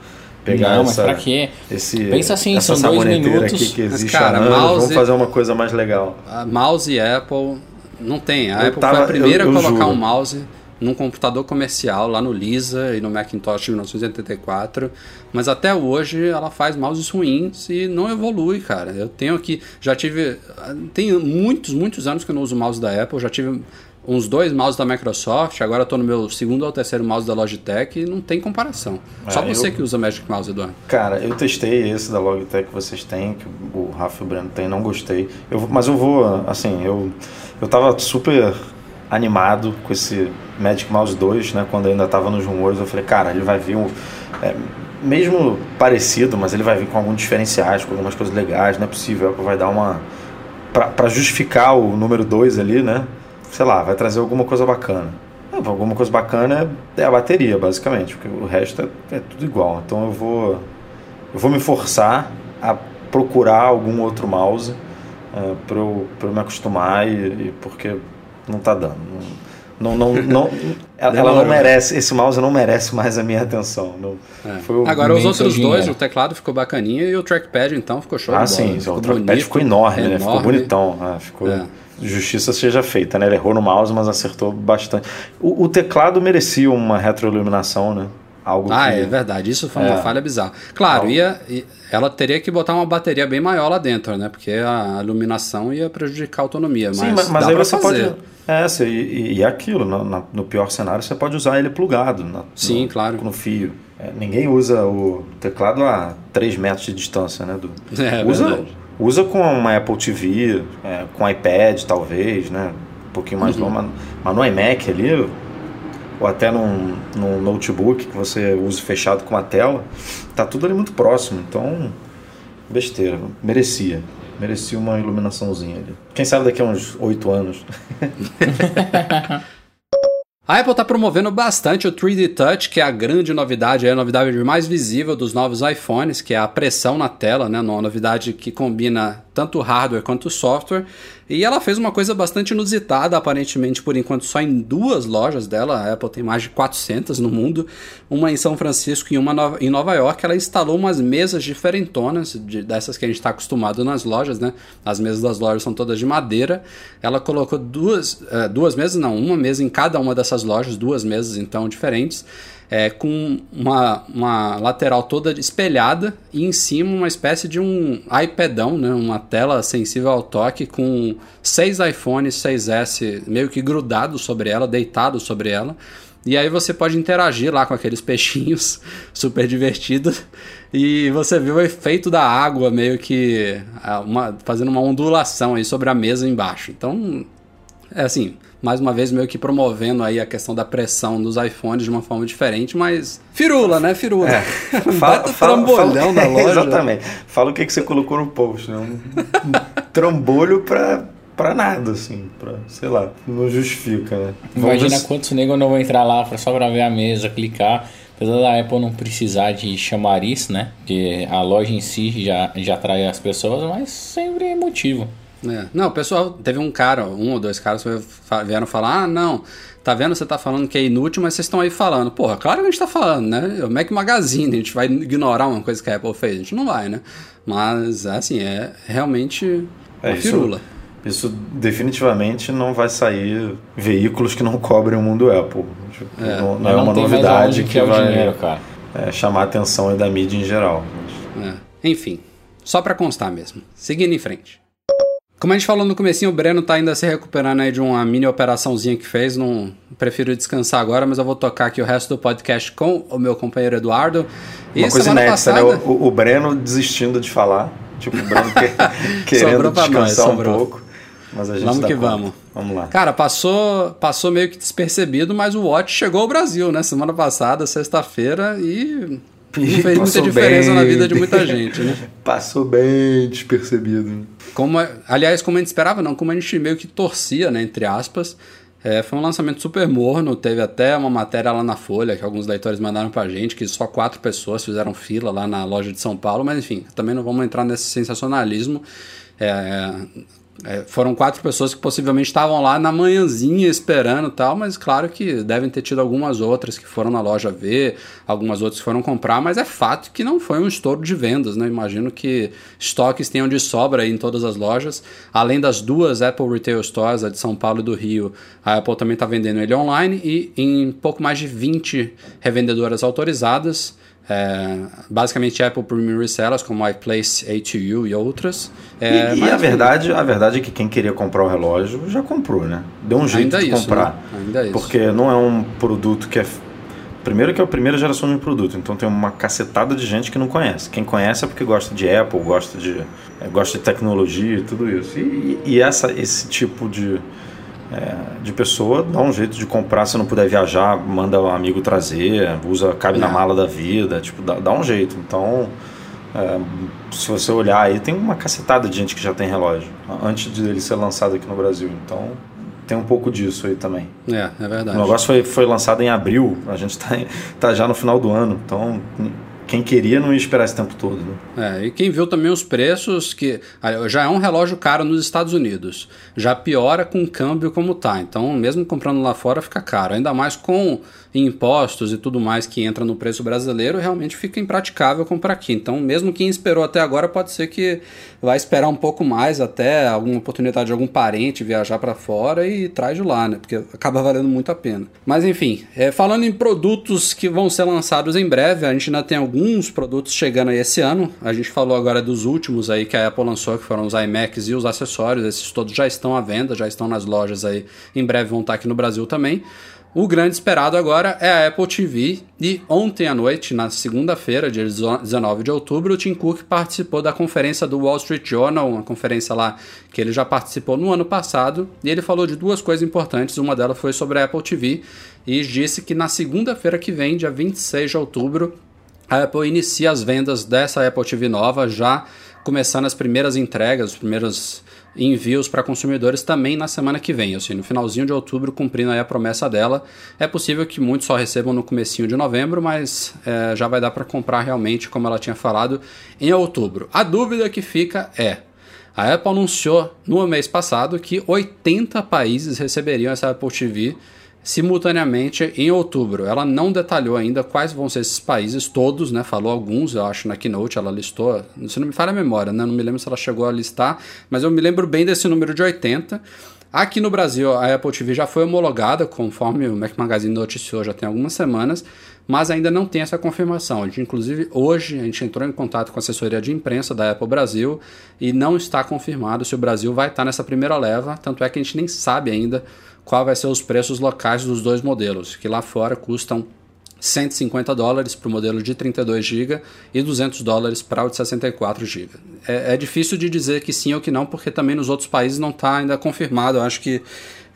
pegar não, essa, mas pra quê? Esse, Pensa assim, essa são dois minutos. aqui que existe mas, cara, anos, mouse, vamos fazer uma coisa mais legal. A mouse e Apple não tem. A eu Apple tava, foi a primeira eu, eu a colocar juro. um mouse num computador comercial lá no Lisa e no Macintosh de 1984, mas até hoje ela faz mouses ruins e não evolui, cara. Eu tenho aqui, já tive, tem muitos, muitos anos que eu não uso mouse da Apple, já tive uns dois mouses da Microsoft, agora estou no meu segundo ou terceiro mouse da Logitech e não tem comparação. É, Só você eu, que usa Magic Mouse, Eduardo. Cara, eu testei esse da Logitech que vocês têm, que o Rafa e o Breno tem, não gostei. Eu, mas eu vou, assim, eu eu tava super animado com esse Magic Mouse 2, né? Quando ainda tava nos rumores, eu falei, cara, ele vai vir um. É, mesmo parecido, mas ele vai vir com alguns diferenciais, com algumas coisas legais, não é possível, vai dar uma. para justificar o número 2 ali, né? Sei lá, vai trazer alguma coisa bacana. É, alguma coisa bacana é a bateria, basicamente, porque o resto é, é tudo igual. Então eu vou. Eu vou me forçar a procurar algum outro mouse uh, para eu, eu me acostumar e, e, porque não está dando. Não, não, não, não [LAUGHS] ela, ela, não merece, esse mouse não merece mais a minha atenção. Não, é. Agora os outros dois, o teclado ficou bacaninha e o trackpad então ficou show ah, de bola. sim, ficou o trackpad bonito, ficou enorme, enorme, né? ficou bonitão. Ah, ficou, é. Justiça seja feita, né? Ele errou no mouse, mas acertou bastante. O, o teclado merecia uma retroiluminação, né? Algo ah, que... é verdade. Isso foi uma é. falha bizarra. Claro, Algo... ia, ela teria que botar uma bateria bem maior lá dentro, né? Porque a iluminação ia prejudicar a autonomia. Sim, mas, mas aí você fazer. pode. É, você, e, e aquilo, no, no, pior cenário, você pode usar ele plugado na, Sim, no, claro. no fio. É, ninguém usa o teclado a 3 metros de distância, né? Do, [LAUGHS] é, usa, verdade. Usa com uma Apple TV, é, com iPad, talvez, né? Um pouquinho mais uhum. longo, mas, mas no iMac ali ou até num, num notebook que você use fechado com uma tela, tá tudo ali muito próximo. Então, besteira, merecia. Merecia uma iluminaçãozinha ali. Quem sabe daqui a uns oito anos. [LAUGHS] [LAUGHS] A Apple está promovendo bastante o 3D Touch, que é a grande novidade, é a novidade mais visível dos novos iPhones, que é a pressão na tela, né? Uma novidade que combina tanto hardware quanto software. E ela fez uma coisa bastante inusitada, aparentemente, por enquanto, só em duas lojas dela. A Apple tem mais de 400 no mundo, uma em São Francisco e uma em Nova York. Ela instalou umas mesas diferentonas, de, dessas que a gente está acostumado nas lojas, né? As mesas das lojas são todas de madeira. Ela colocou duas, uh, duas mesas, não, uma mesa em cada uma dessas lojas, duas mesas então diferentes é, com uma, uma lateral toda espelhada e em cima uma espécie de um iPadão, né, uma tela sensível ao toque com seis iPhones 6S meio que grudados sobre ela, deitados sobre ela. E aí você pode interagir lá com aqueles peixinhos, [LAUGHS] super divertido. E você vê o efeito da água meio que uma, fazendo uma ondulação aí sobre a mesa embaixo. Então, é assim, mais uma vez meio que promovendo aí a questão da pressão dos iPhones de uma forma diferente, mas firula, né? Firula. É. [LAUGHS] Fala, fala, trambolhão fala, [LAUGHS] loja. Exatamente. Fala o que, que você colocou no post, né? Um, [LAUGHS] trambolho pra, pra nada, assim, pra, sei lá, não justifica, né? Vamos Imagina quantos negros não vão entrar lá só pra ver a mesa, clicar. Apesar da Apple não precisar de chamariz, né? Porque a loja em si já, já atrai as pessoas, mas sempre é motivo. É. Não, o pessoal, teve um cara, um ou dois caras vieram falar: ah, não, tá vendo, você tá falando que é inútil, mas vocês estão aí falando. Porra, claro que a gente tá falando, né? O Mac Magazine, a gente vai ignorar uma coisa que a Apple fez? A gente não vai, né? Mas, assim, é realmente é, uma é, firula. Isso, definitivamente não vai sair veículos que não cobrem o mundo Apple. Tipo, é. Não, não é uma novidade que, que é vai dinheiro, é, chamar a atenção da mídia em geral. É. Enfim, só para constar mesmo. Seguindo em frente. Como a gente falou no comecinho, o Breno tá ainda se recuperando aí de uma mini operaçãozinha que fez. Não prefiro descansar agora, mas eu vou tocar aqui o resto do podcast com o meu companheiro Eduardo. E uma coisa inédita, passada... né? O, o, Breno desistindo de falar. Tipo, o Breno que, [LAUGHS] querendo descansar nós, um pouco. Mas a gente vamos que conta. vamos. Vamos lá. Cara, passou, passou meio que despercebido, mas o Watch chegou ao Brasil, né? Semana passada, sexta-feira, e não fez muita diferença bem. na vida de muita gente, né? [LAUGHS] Passou bem despercebido. Como, aliás, como a gente esperava, não, como a gente meio que torcia, né, entre aspas. É, foi um lançamento super morno, teve até uma matéria lá na Folha que alguns leitores mandaram pra gente, que só quatro pessoas fizeram fila lá na loja de São Paulo, mas enfim, também não vamos entrar nesse sensacionalismo. É, é, foram quatro pessoas que possivelmente estavam lá na manhãzinha esperando tal, mas claro que devem ter tido algumas outras que foram na loja ver, algumas outras que foram comprar, mas é fato que não foi um estouro de vendas, né? Imagino que estoques tenham de sobra em todas as lojas. Além das duas Apple Retail Stores, a de São Paulo e do Rio, a Apple também está vendendo ele online e em pouco mais de 20 revendedoras autorizadas. É, basicamente Apple Premium Resellers como iPlace, A2U e outras. É, e, e a verdade, a verdade é que quem queria comprar o relógio já comprou, né? Deu um jeito Ainda de isso, comprar. Né? Ainda isso. Porque não é um produto que é Primeiro que é a primeira geração de um produto, então tem uma cacetada de gente que não conhece. Quem conhece é porque gosta de Apple, gosta de, é, gosta de tecnologia e tudo isso. E, e essa, esse tipo de, é, de pessoa, dá um jeito de comprar. Se não puder viajar, manda um amigo trazer, usa, cabe é. na mala da vida, tipo, dá, dá um jeito. Então, é, se você olhar aí, tem uma cacetada de gente que já tem relógio, antes de ele ser lançado aqui no Brasil. Então, tem um pouco disso aí também. É, é verdade. O negócio foi, foi lançado em abril, a gente está tá já no final do ano, então quem queria não ia esperar esse tempo todo. Né? É, e quem viu também os preços, que ah, já é um relógio caro nos Estados Unidos, já piora com o câmbio como tá. Então, mesmo comprando lá fora, fica caro. Ainda mais com impostos e tudo mais que entra no preço brasileiro, realmente fica impraticável comprar aqui. Então, mesmo quem esperou até agora, pode ser que vai esperar um pouco mais até alguma oportunidade de algum parente viajar para fora e traz de lá, né? Porque acaba valendo muito a pena. Mas enfim, é, falando em produtos que vão ser lançados em breve, a gente ainda tem alguns produtos chegando aí esse ano. A gente falou agora dos últimos aí que a Apple lançou, que foram os iMacs e os acessórios. Esses todos já estão à venda, já estão nas lojas aí. Em breve vão estar aqui no Brasil também. O grande esperado agora é a Apple TV e ontem à noite, na segunda-feira, dia 19 de outubro, o Tim Cook participou da conferência do Wall Street Journal, uma conferência lá que ele já participou no ano passado, e ele falou de duas coisas importantes. Uma delas foi sobre a Apple TV e disse que na segunda-feira que vem, dia 26 de outubro, a Apple inicia as vendas dessa Apple TV nova, já começando as primeiras entregas, os primeiros envios para consumidores também na semana que vem, assim, no finalzinho de outubro, cumprindo a promessa dela. É possível que muitos só recebam no comecinho de novembro, mas é, já vai dar para comprar realmente, como ela tinha falado, em outubro. A dúvida que fica é, A Apple anunciou no mês passado que 80 países receberiam essa Apple TV simultaneamente em outubro. Ela não detalhou ainda quais vão ser esses países, todos, né? Falou alguns, eu acho, na Keynote, ela listou. Se não me falha a memória, né? Não me lembro se ela chegou a listar, mas eu me lembro bem desse número de 80. Aqui no Brasil, a Apple TV já foi homologada, conforme o Mac Magazine noticiou já tem algumas semanas, mas ainda não tem essa confirmação. A gente, inclusive, hoje a gente entrou em contato com a assessoria de imprensa da Apple Brasil e não está confirmado se o Brasil vai estar nessa primeira leva, tanto é que a gente nem sabe ainda qual vai ser os preços locais dos dois modelos, que lá fora custam 150 dólares para o modelo de 32 GB e 200 dólares para o de 64 GB. É, é, difícil de dizer que sim ou que não, porque também nos outros países não está ainda confirmado. Eu acho que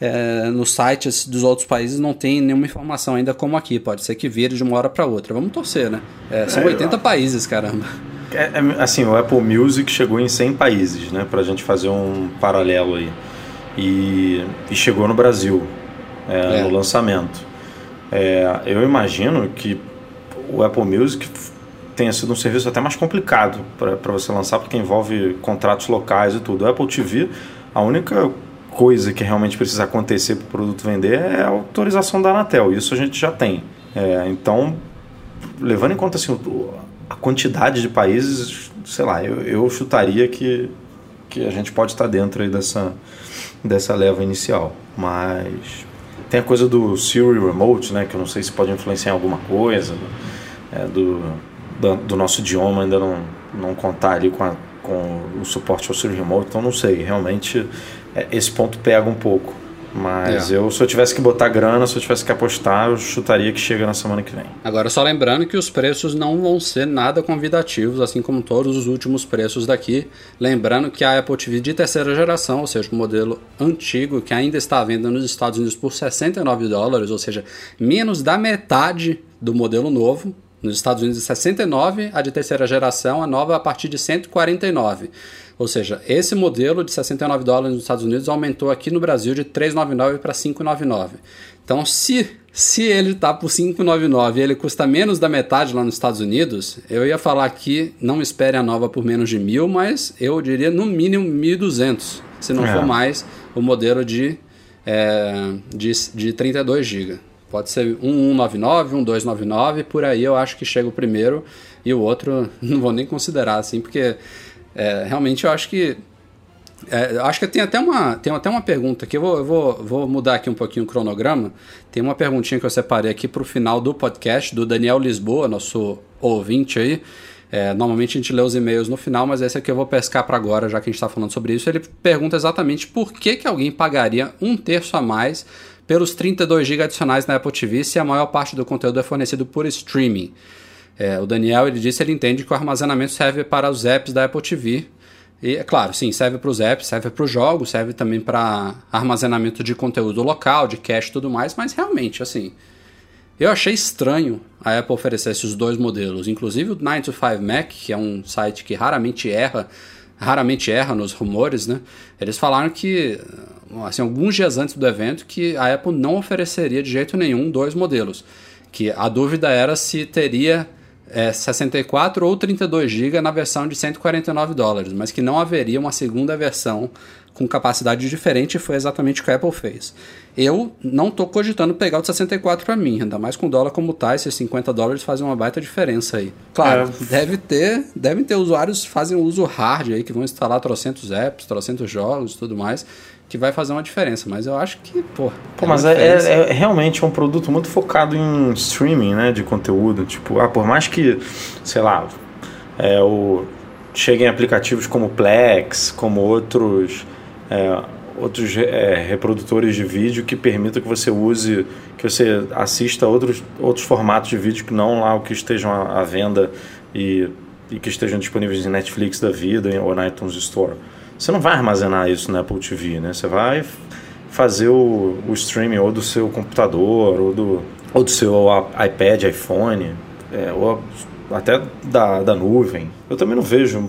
é, nos sites dos outros países não tem nenhuma informação ainda como aqui. Pode ser que vire de uma hora para outra. Vamos torcer, né? É, são 80 é, países, caramba. É, é, assim, o Apple Music chegou em 100 países, né? Para a gente fazer um paralelo aí. E, e chegou no Brasil no lançamento. É, eu imagino que o Apple Music tenha sido um serviço até mais complicado para você lançar, porque envolve contratos locais e tudo. O Apple TV, a única coisa que realmente precisa acontecer para o produto vender é a autorização da Anatel. Isso a gente já tem. É, então, levando em conta assim, a quantidade de países, sei lá, eu, eu chutaria que, que a gente pode estar dentro aí dessa, dessa leva inicial. Mas tem a coisa do Siri Remote, né, que eu não sei se pode influenciar em alguma coisa, é, do, do, do, nosso idioma ainda não, não contar ali com, a, com o suporte ao Siri Remote, então não sei, realmente é, esse ponto pega um pouco. Mas é. eu, se eu tivesse que botar grana, se eu tivesse que apostar, eu chutaria que chega na semana que vem. Agora, só lembrando que os preços não vão ser nada convidativos, assim como todos os últimos preços daqui. Lembrando que a Apple TV de terceira geração, ou seja, o modelo antigo, que ainda está à venda nos Estados Unidos por 69 dólares, ou seja, menos da metade do modelo novo, nos Estados Unidos 69, a de terceira geração, a nova a partir de 149. Ou seja, esse modelo de 69 dólares nos Estados Unidos aumentou aqui no Brasil de 399 para 599. Então, se, se ele está por 599 e ele custa menos da metade lá nos Estados Unidos, eu ia falar que não espere a nova por menos de mil, mas eu diria no mínimo 1.200, se não é. for mais o modelo de, é, de, de 32 GB. Pode ser 1199, 1299, por aí eu acho que chega o primeiro e o outro [LAUGHS] não vou nem considerar assim, porque é, realmente eu acho que. É, acho que tem até uma, tem até uma pergunta aqui. Eu vou, eu vou, vou mudar aqui um pouquinho o cronograma. Tem uma perguntinha que eu separei aqui para o final do podcast do Daniel Lisboa, nosso ouvinte aí. É, normalmente a gente lê os e-mails no final, mas esse aqui eu vou pescar para agora, já que a gente está falando sobre isso. Ele pergunta exatamente por que, que alguém pagaria um terço a mais pelos 32 GB adicionais na Apple TV se a maior parte do conteúdo é fornecido por streaming. É, o Daniel ele disse ele entende que o armazenamento serve para os apps da Apple TV. E, é claro, sim, serve para os apps, serve para os jogos, serve também para armazenamento de conteúdo local, de cache e tudo mais, mas realmente, assim, eu achei estranho a Apple oferecer esses dois modelos. Inclusive o 9 to 5 Mac, que é um site que raramente erra, raramente erra nos rumores, né? Eles falaram que, assim, alguns dias antes do evento, que a Apple não ofereceria de jeito nenhum dois modelos. Que a dúvida era se teria é, 64 ou 32 GB na versão de 149 dólares, mas que não haveria uma segunda versão com capacidade diferente, foi exatamente o que a Apple fez. Eu não estou cogitando pegar o de 64 para mim, ainda mais com o dólar como tá, esses 50 dólares fazem uma baita diferença aí. Claro, é. deve ter, devem ter usuários que fazem uso hard aí, que vão instalar trocentos apps, trocentos jogos e tudo mais, que vai fazer uma diferença, mas eu acho que, pô. Pô, é mas é, é, é, realmente um produto muito focado em streaming, né, de conteúdo. Tipo, ah, por mais que, sei lá, é, o, cheguem aplicativos como Plex, como outros. É, outros é, reprodutores de vídeo que permitam que você use, que você assista outros, outros formatos de vídeo que não lá o que estejam à, à venda e, e que estejam disponíveis em Netflix da vida ou na iTunes Store. Você não vai armazenar isso na Apple TV, né? Você vai fazer o, o streaming ou do seu computador ou do, ou do seu iPad, iPhone, é, ou até da, da nuvem. Eu também não vejo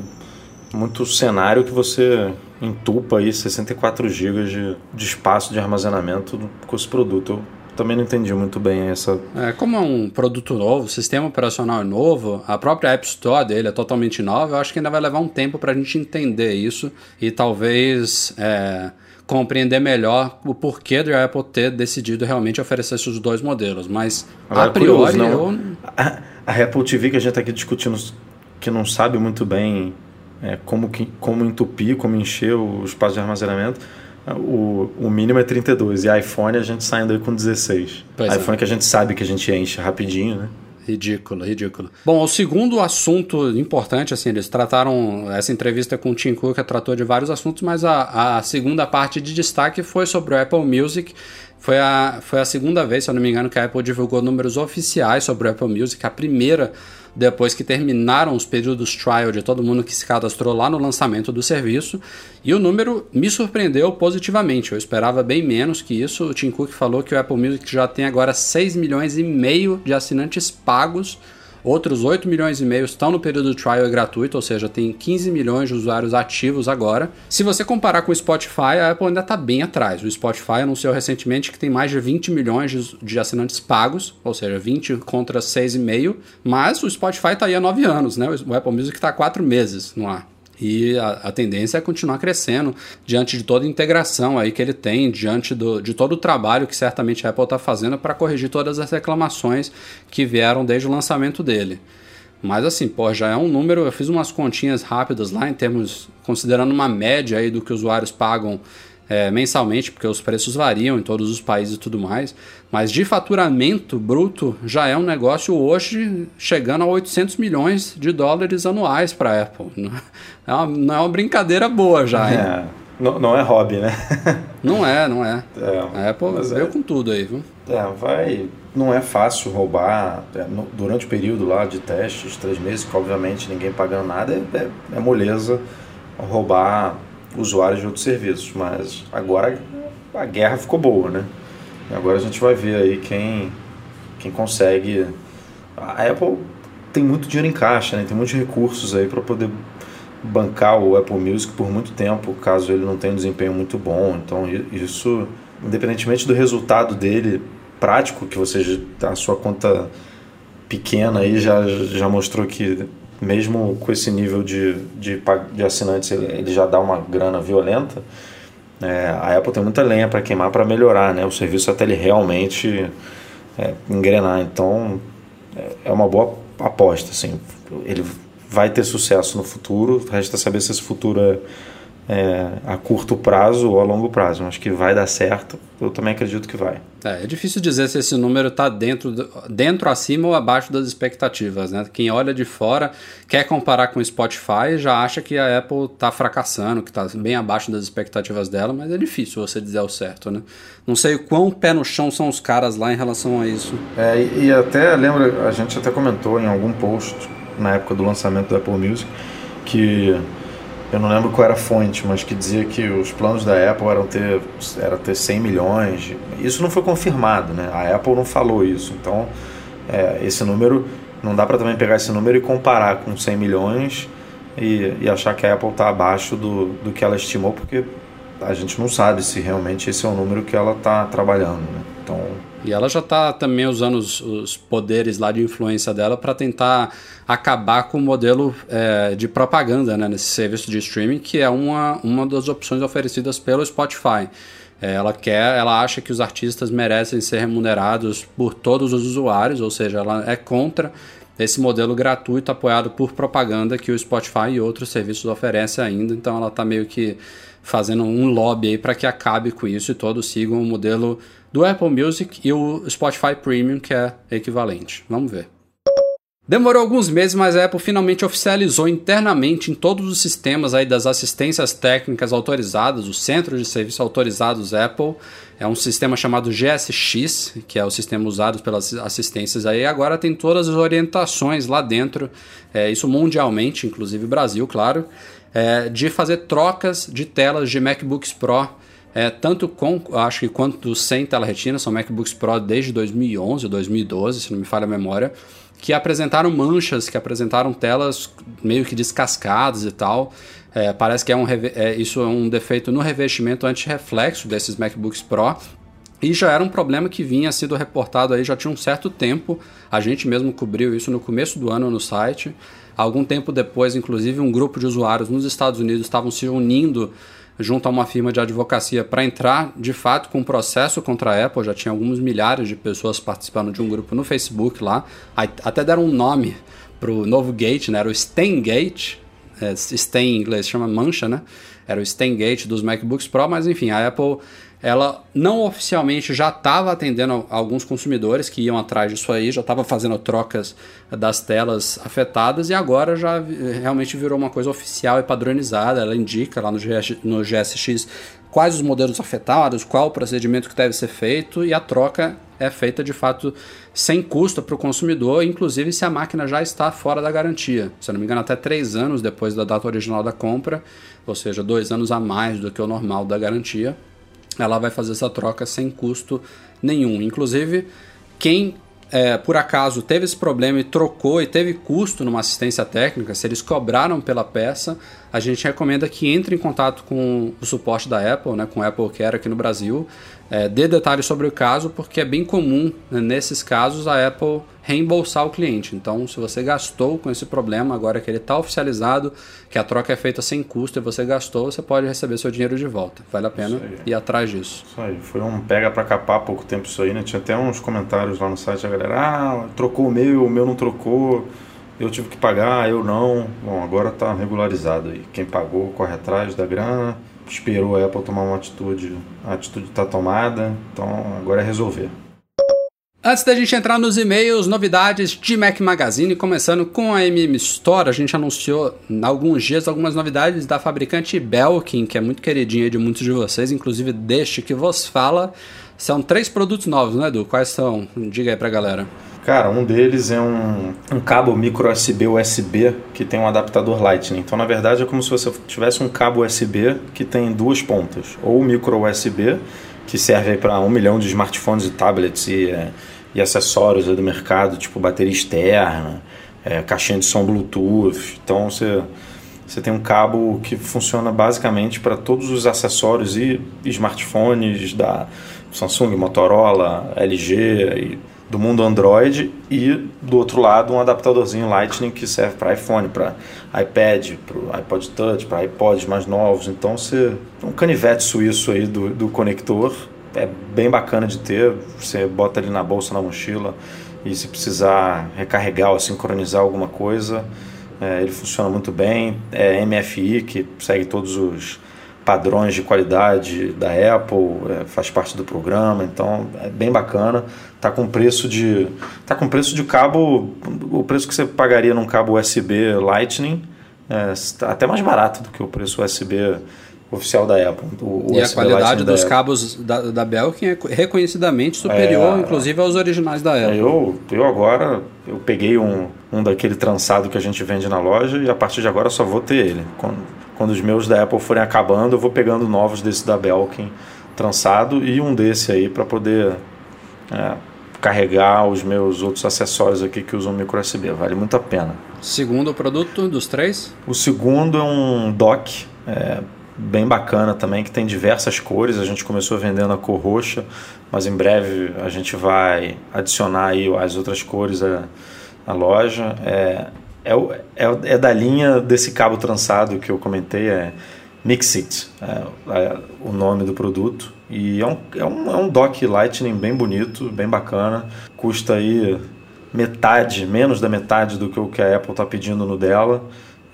muito cenário que você entupa aí 64 GB de, de espaço de armazenamento com esse produto. Também não entendi muito bem essa. É, como é um produto novo, o sistema operacional é novo, a própria App Store dele é totalmente nova, eu acho que ainda vai levar um tempo para a gente entender isso e talvez é, compreender melhor o porquê da Apple ter decidido realmente oferecer esses dois modelos. Mas Agora, a priori curioso, eu. A, a, Apple TV que a gente está aqui discutindo, que não sabe muito bem é, como, que, como entupir, como encher o espaço de armazenamento o, o mínimo é 32 e iPhone a gente saindo aí com 16. Pois é. iPhone é. que a gente sabe que a gente enche rapidinho, né? Ridículo, ridículo. Bom, o segundo assunto importante, assim, eles trataram, essa entrevista com o Tim Cook tratou de vários assuntos, mas a, a segunda parte de destaque foi sobre o Apple Music. Foi a, foi a segunda vez, se eu não me engano, que a Apple divulgou números oficiais sobre o Apple Music, a primeira depois que terminaram os períodos trial de todo mundo que se cadastrou lá no lançamento do serviço. E o número me surpreendeu positivamente. Eu esperava bem menos que isso. O Tim Cook falou que o Apple Music já tem agora 6 milhões e meio de assinantes pagos Outros 8 milhões e meio estão no período trial gratuito, ou seja, tem 15 milhões de usuários ativos agora. Se você comparar com o Spotify, a Apple ainda está bem atrás. O Spotify anunciou recentemente que tem mais de 20 milhões de, de assinantes pagos, ou seja, 20 contra 6,5, mas o Spotify está aí há 9 anos, né? O Apple Music está há 4 meses no ar. E a, a, tendência é continuar crescendo diante de toda a integração aí que ele tem, diante do, de todo o trabalho que certamente a Apple está fazendo para corrigir todas as reclamações que vieram desde o lançamento dele. Mas assim, pô, já é um número, eu fiz umas continhas rápidas lá em termos, considerando uma média aí do que os usuários pagam é, mensalmente, porque os preços variam em todos os países e tudo mais, mas de faturamento bruto já é um negócio hoje chegando a 800 milhões de dólares anuais para a Apple. É uma, não é uma brincadeira boa já, hein? É, não, não é hobby, né? [LAUGHS] não é, não é. é a Apple veio é, com tudo aí, viu? É, vai. Não é fácil roubar é, durante o período lá de testes, três meses, que obviamente ninguém pagando nada, é, é, é moleza roubar usuários de outros serviços, mas agora a guerra ficou boa, né? Agora a gente vai ver aí quem, quem consegue. A Apple tem muito dinheiro em caixa, né? tem muitos recursos aí para poder bancar o Apple Music por muito tempo, caso ele não tenha um desempenho muito bom. Então, isso, independentemente do resultado dele prático, que você a sua conta pequena aí já, já mostrou que mesmo com esse nível de, de, de assinantes, ele, já dá uma grana violenta. É, a Apple tem muita lenha para queimar para melhorar né, o serviço até ele realmente é, engrenar. Então, é, é uma boa aposta. Assim. Ele vai ter sucesso no futuro, resta saber se esse futuro é é, a curto prazo ou a longo prazo. Acho que vai dar certo. Eu também acredito que vai. É, é difícil dizer se esse número está dentro, dentro, acima ou abaixo das expectativas. Né? Quem olha de fora quer comparar com o Spotify já acha que a Apple está fracassando, que está bem abaixo das expectativas dela, mas é difícil você dizer o certo. Né? Não sei o quão pé no chão são os caras lá em relação a isso. É, e, e até lembra, a gente até comentou em algum post na época do lançamento do Apple Music que eu não lembro qual era a fonte, mas que dizia que os planos da Apple eram ter, era ter 100 milhões. Isso não foi confirmado, né? A Apple não falou isso. Então, é, esse número, não dá para também pegar esse número e comparar com 100 milhões e, e achar que a Apple está abaixo do, do que ela estimou, porque a gente não sabe se realmente esse é o número que ela está trabalhando. Né? Então, e ela já está também usando os, os, poderes lá de influência dela para tentar acabar com o modelo é, de propaganda né, nesse serviço de streaming, que é uma, uma das opções oferecidas pelo Spotify. É, ela quer, ela acha que os artistas merecem ser remunerados por todos os usuários, ou seja, ela é contra esse modelo gratuito apoiado por propaganda que o Spotify e outros serviços oferecem ainda. Então ela está meio que fazendo um lobby para que acabe com isso e todos sigam o modelo do Apple Music e o Spotify Premium, que é equivalente. Vamos ver. Demorou alguns meses, mas a Apple finalmente oficializou internamente em todos os sistemas aí das assistências técnicas autorizadas, os centros de serviço autorizados Apple. É um sistema chamado GSX, que é o sistema usado pelas assistências aí. Agora tem todas as orientações lá dentro, é, isso mundialmente, inclusive Brasil, claro, é, de fazer trocas de telas de MacBooks Pro é, tanto com, acho que quanto sem tela retina, são MacBooks Pro desde 2011 ou 2012, se não me falha a memória, que apresentaram manchas, que apresentaram telas meio que descascadas e tal. É, parece que é um, é, isso é um defeito no revestimento anti-reflexo desses MacBooks Pro. E já era um problema que vinha sido reportado aí já tinha um certo tempo. A gente mesmo cobriu isso no começo do ano no site. Algum tempo depois, inclusive, um grupo de usuários nos Estados Unidos estavam se unindo junto a uma firma de advocacia para entrar de fato com um processo contra a Apple. Já tinha alguns milhares de pessoas participando de um grupo no Facebook lá. Até deram um nome para o novo gate, né? Era o Stengate. É, Sten em inglês chama mancha, né? Era o Stengate dos MacBooks Pro, mas enfim, a Apple ela não oficialmente já estava atendendo alguns consumidores que iam atrás disso aí, já estava fazendo trocas das telas afetadas e agora já realmente virou uma coisa oficial e padronizada. Ela indica lá no, GS, no GSX quais os modelos afetados, qual o procedimento que deve ser feito e a troca é feita de fato sem custo para o consumidor, inclusive se a máquina já está fora da garantia. Se não me engano, até três anos depois da data original da compra, ou seja, dois anos a mais do que o normal da garantia ela vai fazer essa troca sem custo nenhum. Inclusive, quem é, por acaso teve esse problema e trocou e teve custo numa assistência técnica, se eles cobraram pela peça, a gente recomenda que entre em contato com o suporte da Apple, né, com o Apple Care aqui no Brasil, é, dê detalhes sobre o caso, porque é bem comum né, nesses casos a Apple reembolsar o cliente. Então, se você gastou com esse problema, agora que ele está oficializado, que a troca é feita sem custo e você gastou, você pode receber seu dinheiro de volta. Vale a pena ir atrás disso. Isso aí, foi um pega para capar há pouco tempo isso aí, né? Tinha até uns comentários lá no site, a galera, ah, trocou o meu, o meu não trocou eu tive que pagar, eu não. Bom, agora está regularizado aí. Quem pagou corre atrás da grana, esperou a Apple tomar uma atitude, a atitude está tomada, então agora é resolver. Antes da gente entrar nos e-mails, novidades de Mac Magazine, começando com a MM Store, a gente anunciou há alguns dias algumas novidades da fabricante Belkin, que é muito queridinha de muitos de vocês, inclusive deste que vos fala. São três produtos novos, né, Edu? Quais são? Diga aí pra galera. Cara, um deles é um, um cabo micro USB USB que tem um adaptador Lightning. Então, na verdade, é como se você tivesse um cabo USB que tem duas pontas. Ou micro USB, que serve para um milhão de smartphones e tablets e, é, e acessórios do mercado, tipo bateria externa, é, caixinha de som Bluetooth. Então, você, você tem um cabo que funciona basicamente para todos os acessórios e smartphones da Samsung, Motorola, LG e do mundo Android e do outro lado um adaptadorzinho Lightning que serve para iPhone, para iPad, para iPod Touch, para iPods mais novos. Então você um canivete suíço aí do, do conector é bem bacana de ter. Você bota ali na bolsa, na mochila e se precisar recarregar ou sincronizar alguma coisa, é, ele funciona muito bem. É MFI que segue todos os padrões de qualidade da Apple, é, faz parte do programa, então é bem bacana. Tá com preço de tá com preço de cabo, o preço que você pagaria num cabo USB Lightning, é, tá até mais barato do que o preço USB oficial da Apple. O, e a qualidade dos cabos da, da Belkin é reconhecidamente superior, é, inclusive aos originais da Apple. Eu, eu agora eu peguei um, um daquele trançado que a gente vende na loja e a partir de agora só vou ter ele. Quando, quando os meus da Apple forem acabando, eu vou pegando novos desse da Belkin trançado e um desse aí para poder é, carregar os meus outros acessórios aqui que usam micro USB. Vale muito a pena. Segundo produto dos três? O segundo é um dock. É, bem bacana também, que tem diversas cores. A gente começou vendendo a cor roxa, mas em breve a gente vai adicionar aí as outras cores à, à loja. É, é, é, é, da linha desse cabo trançado que eu comentei, é Mixit, é, é o nome do produto. E é um, é, um, é um dock Lightning bem bonito, bem bacana. Custa aí metade, menos da metade do que o que a Apple está pedindo no dela.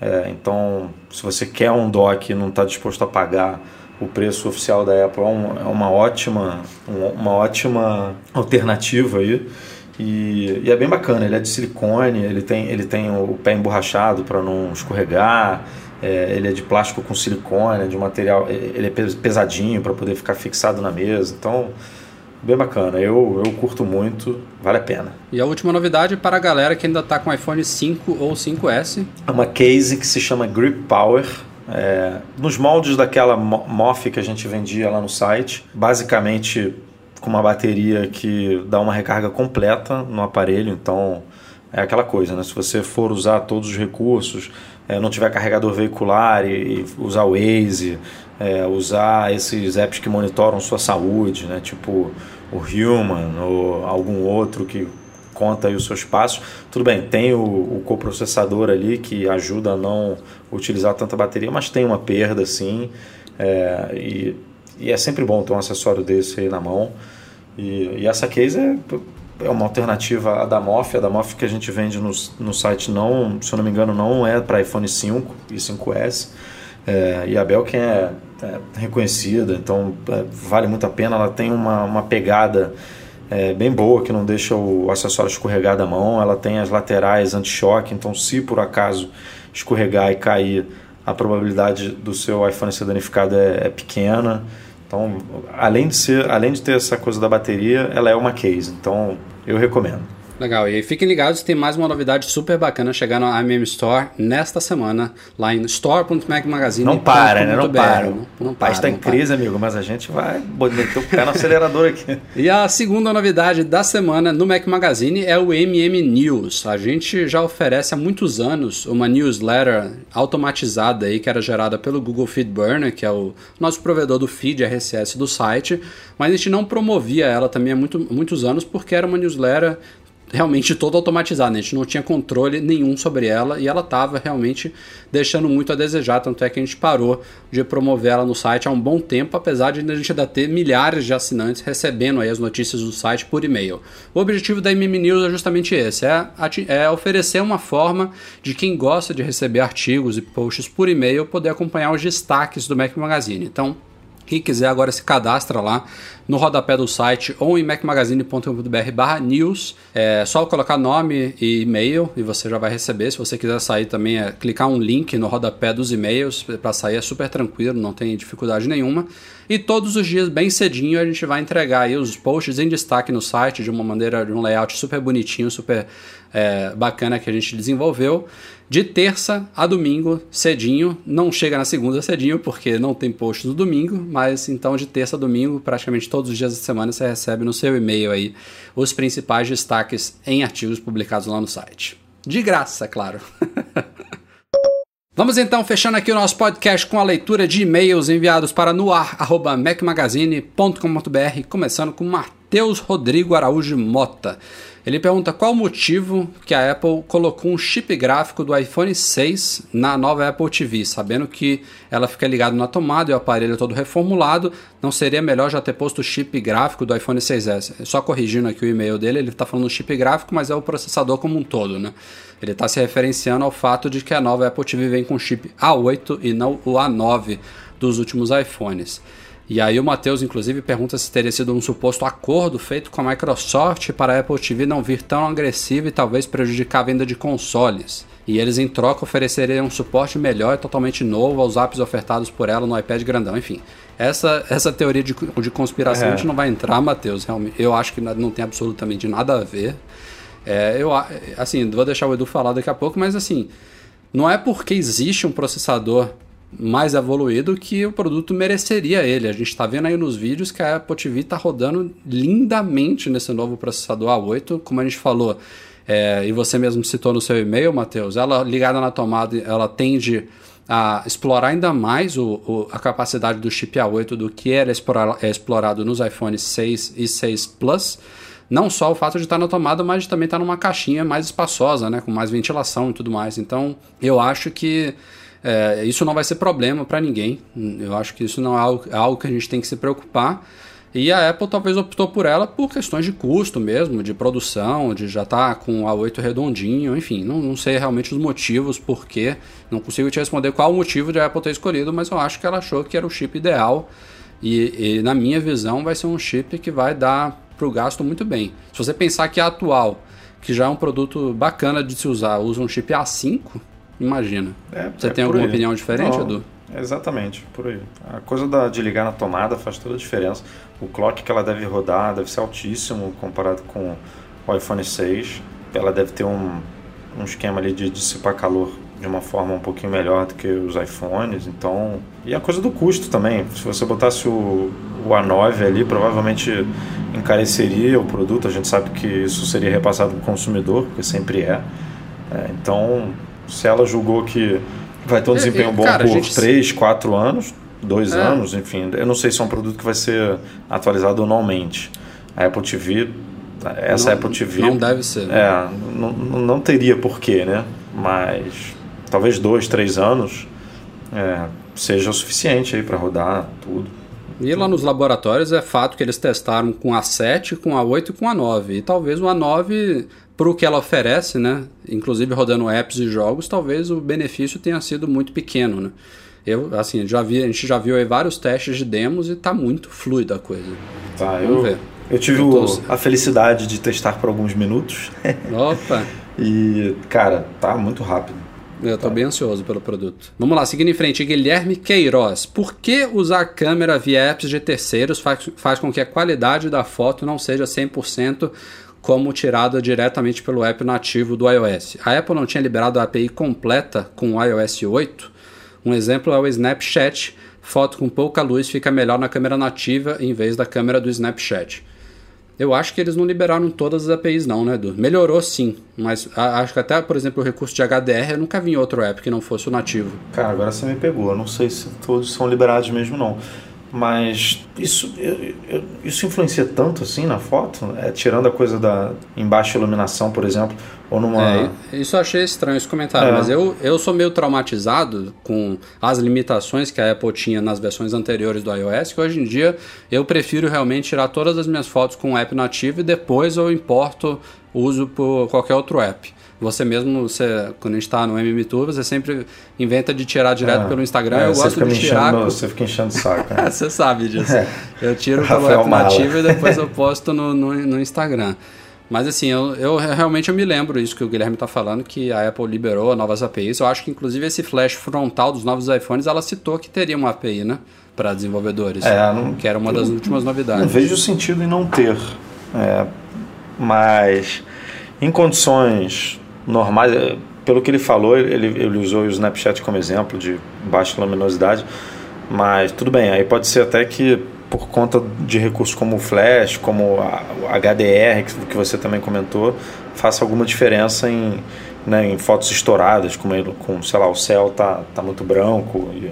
É, então, se você quer um dock e não está disposto a pagar o preço oficial da Apple, é, um, é uma, ótima, uma ótima alternativa aí. E, e, é bem bacana, ele é de silicone, ele tem, ele tem o pé emborrachado para não escorregar, é, ele é de plástico com silicone, de material, ele é pesadinho para poder ficar fixado na mesa. Então, bem bacana. Eu, eu curto muito, vale a pena. E a última novidade para a galera que ainda está com iPhone 5 ou 5S. É uma case que se chama Grip Power. É, nos moldes daquela MOF que a gente vendia lá no site, basicamente com uma bateria que dá uma recarga completa no aparelho, então é aquela coisa, né? Se você for usar todos os recursos, é, não tiver carregador veicular e, e usar o Waze, é, usar esses apps que monitoram sua saúde, né? Tipo o Human ou algum outro que conta os seus passos. Tudo bem, tem o, o coprocessador ali que ajuda a não utilizar tanta bateria, mas tem uma perda sim. É, e, e, é sempre bom ter um acessório desse aí na mão. E, e essa case é, é uma alternativa à da MOF. A da MOF que a gente vende no, no site, não, se eu não me engano, não é para iPhone 5 e 5S. É, e a Belkin é, é reconhecida, então é, vale muito a pena. Ela tem uma, uma pegada é, bem boa que não deixa o acessório escorregar da mão. Ela tem as laterais anti-choque, então se por acaso escorregar e cair, a probabilidade do seu iPhone ser danificado é, é pequena. Então, além de ser, além de ter essa coisa da bateria, ela é uma case. Então, eu recomendo. Legal, e aí fiquem ligados, tem mais uma novidade super bacana chegando na MM Store nesta semana, lá em store.macmagazine. Não para, né? Não para. Não, não para. está em crise, amigo, mas a gente vai meter o pé no acelerador aqui. [LAUGHS] E a segunda novidade da semana no Mac Magazine é o MM News. A gente já oferece há muitos anos uma newsletter automatizada aí que era gerada pelo Google Feedburner, que é o nosso provedor do feed RSS do site, mas a gente não promovia ela também há muito, muitos anos porque era uma newsletter realmente toda automatizada, né? a gente não tinha controle nenhum sobre ela e ela estava realmente deixando muito a desejar, tanto é que a gente parou de promover ela no site há um bom tempo, apesar de a gente ainda ter milhares de assinantes recebendo aí as notícias do site por e-mail. O objetivo da MM News é justamente esse, é, é oferecer uma forma de quem gosta de receber artigos e posts por e-mail poder acompanhar os destaques do Mac Magazine. Então, quem quiser agora se cadastra lá no rodapé do site ou em macmagazine.com.br barra news. É só colocar nome e e-mail e você já vai receber. Se você quiser sair também, é clicar um link no rodapé dos e-mails para sair é super tranquilo, não tem dificuldade nenhuma. E todos os dias, bem cedinho, a gente vai entregar aí os posts em destaque no site de uma maneira, de um layout super bonitinho, super é, bacana que a gente desenvolveu. De terça a domingo, cedinho. Não chega na segunda cedinho, porque não tem post no domingo, mas então de terça a domingo, praticamente todos os dias da semana, você recebe no seu e-mail aí os principais destaques em artigos publicados lá no site. De graça, claro. [LAUGHS] Vamos então fechando aqui o nosso podcast com a leitura de e-mails enviados para noar@macmagazine.com.br, começando com Matheus Rodrigo Araújo Mota. Ele pergunta qual o motivo que a Apple colocou um chip gráfico do iPhone 6 na nova Apple TV, sabendo que ela fica ligada na tomada e o aparelho é todo reformulado, não seria melhor já ter posto o chip gráfico do iPhone 6S? Só corrigindo aqui o e-mail dele, ele está falando chip gráfico, mas é o processador como um todo, né? Ele está se referenciando ao fato de que a nova Apple TV vem com chip A8 e não o A9 dos últimos iPhones. E aí o Matheus, inclusive, pergunta se teria sido um suposto acordo feito com a Microsoft para a Apple TV não vir tão agressiva e talvez prejudicar a venda de consoles. E eles, em troca, ofereceriam um suporte melhor e totalmente novo aos apps ofertados por ela no iPad grandão. Enfim, essa, essa teoria de, de conspiração é. a gente não vai entrar, Matheus. Eu acho que não tem absolutamente nada a ver. É, eu, assim, vou deixar o Edu falar daqui a pouco, mas assim, não é porque existe um processador mais evoluído que o produto mereceria ele. A gente está vendo aí nos vídeos que a Apple TV está rodando lindamente nesse novo processador A8, como a gente falou. É, e você mesmo citou no seu e-mail, Matheus, ela ligada na tomada, ela tende a explorar ainda mais o, o, a capacidade do chip A8 do que era é explorado nos iPhones 6 e 6 Plus. Não só o fato de estar na tomada, mas de também estar numa caixinha mais espaçosa, né, com mais ventilação e tudo mais. Então, eu acho que é, isso não vai ser problema para ninguém. Eu acho que isso não é algo, é algo, que a gente tem que se preocupar. E a Apple talvez optou por ela por questões de custo mesmo, de produção, de já estar tá com o A8 redondinho, enfim, não, não sei realmente os motivos, por quê. Não consigo te responder qual o motivo de a Apple ter escolhido, mas eu acho que ela achou que era o chip ideal. E, e na minha visão vai ser um chip que vai dar para o gasto muito bem. Se você pensar que a atual, que já é um produto bacana de se usar, usa um chip A5, Imagina. É, Você é tem alguma aí. opinião diferente, Não, Edu? Exatamente, por aí. A coisa da, de ligar na tomada faz toda a diferença. O clock que ela deve rodar deve ser altíssimo comparado com o iPhone 6. Ela deve ter um, um esquema ali de dissipar calor de uma forma um pouquinho melhor do que os iPhones. Então, e a coisa do custo também. Se você botasse o, o A9 ali, provavelmente encareceria o produto. A gente sabe que isso seria repassado para o consumidor, porque sempre é. é então, se ela julgou que vai ter um é, desempenho é, bom cara, por gente... 3, 4 anos, 2 é. anos, enfim, eu não sei se é um produto que vai ser atualizado anualmente. A Apple TV, essa Não- Apple TV. não deve ser. É, não, não teria porquê, né? Mas talvez dois, três anos é, seja o suficiente aí para rodar tudo. E lá nos laboratórios é fato que eles testaram com a 7, com a 8 e com a 9. E talvez o A9, pro que ela oferece, né? Inclusive rodando apps e jogos, talvez o benefício tenha sido muito pequeno, né? Eu, assim, já vi, a gente já viu aí vários testes de demos e tá muito fluida a coisa. Tá, Vamos eu, ver. eu tive Eu o- tô- a felicidade de testar por alguns minutos [LAUGHS] Opa! e, cara, tá muito rápido. Eu tô bem ansioso pelo produto. Vamos lá, seguindo em frente, Guilherme Queiroz. Por que usar câmera via apps de terceiros faz, faz com que a qualidade da foto não seja 100% como tirada diretamente pelo app nativo do iOS? A Apple não tinha liberado a API completa com o iOS 8? Um exemplo é o Snapchat. Foto com pouca luz fica melhor na câmera nativa em vez da câmera do Snapchat. Eu acho que eles não liberaram todas as APIs, não, né, Edu? Melhorou sim, mas acho que até, por exemplo, o recurso de HDR eu nunca vi em outro app que não fosse o nativo. Cara, agora você me pegou. Eu não sei se todos são liberados mesmo, não. Mas isso, eu- eu- isso influencia tanto assim na foto? É, tirando a coisa da em baixa iluminação, por exemplo, ou numa. É, isso eu achei estranho esse comentário, É. mas eu, eu sou meio traumatizado com as limitações que a Apple tinha nas versões anteriores do iOS, que hoje em dia eu prefiro realmente tirar todas as minhas fotos com o app nativo e depois eu importo, uso por qualquer outro app. Você mesmo, você, quando a gente está no MM Tour, você sempre inventa de tirar direto É. pelo Instagram. É, eu gosto de tirar. enchendo, com- Você fica enchendo o saco. né? [LAUGHS] Você sabe disso. É. Eu tiro pelo app nativo e depois eu [LAUGHS] posto no, no, no Instagram. Mas assim, eu, eu realmente eu me lembro isso que o Guilherme está falando, que a Apple liberou novas APIs. Eu acho que inclusive esse flash frontal dos novos iPhones, ela citou que teria uma API, né? Para desenvolvedores. É, não- que era uma das últimas Não novidades. vejo sentido em não ter. É, mas em condições normais, é, pelo que ele falou, ele, ele usou o Snapchat como exemplo de baixa luminosidade, mas tudo bem, aí pode ser até que por conta de recursos como o Flash, como a, HDR, que, que você também comentou, faça alguma diferença em, né, em fotos estouradas, como ele, com, sei lá, o céu tá, tá muito branco. E,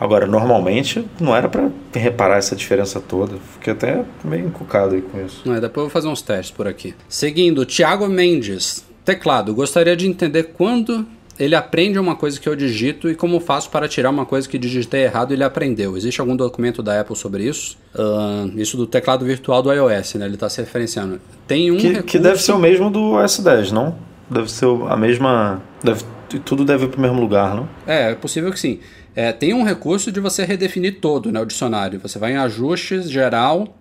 agora, normalmente não era para reparar essa diferença toda. Fiquei até meio encucado aí com isso. É, depois eu vou fazer uns testes por aqui. Seguindo, Thiago Mendes. Teclado. Gostaria de entender quando ele aprende uma coisa que eu digito e como faço para tirar uma coisa que digitei errado e ele aprendeu. Existe algum documento da Apple sobre isso? Ah, isso do teclado virtual do iOS, né? Ele está se referenciando. Tem um Que, recurso... que deve ser o mesmo do S10, não? Deve ser a mesma. Deve, tudo deve ir para o mesmo lugar, não? É, é possível que sim. É, tem um recurso de você redefinir todo né, o dicionário. Você vai em ajustes, geral,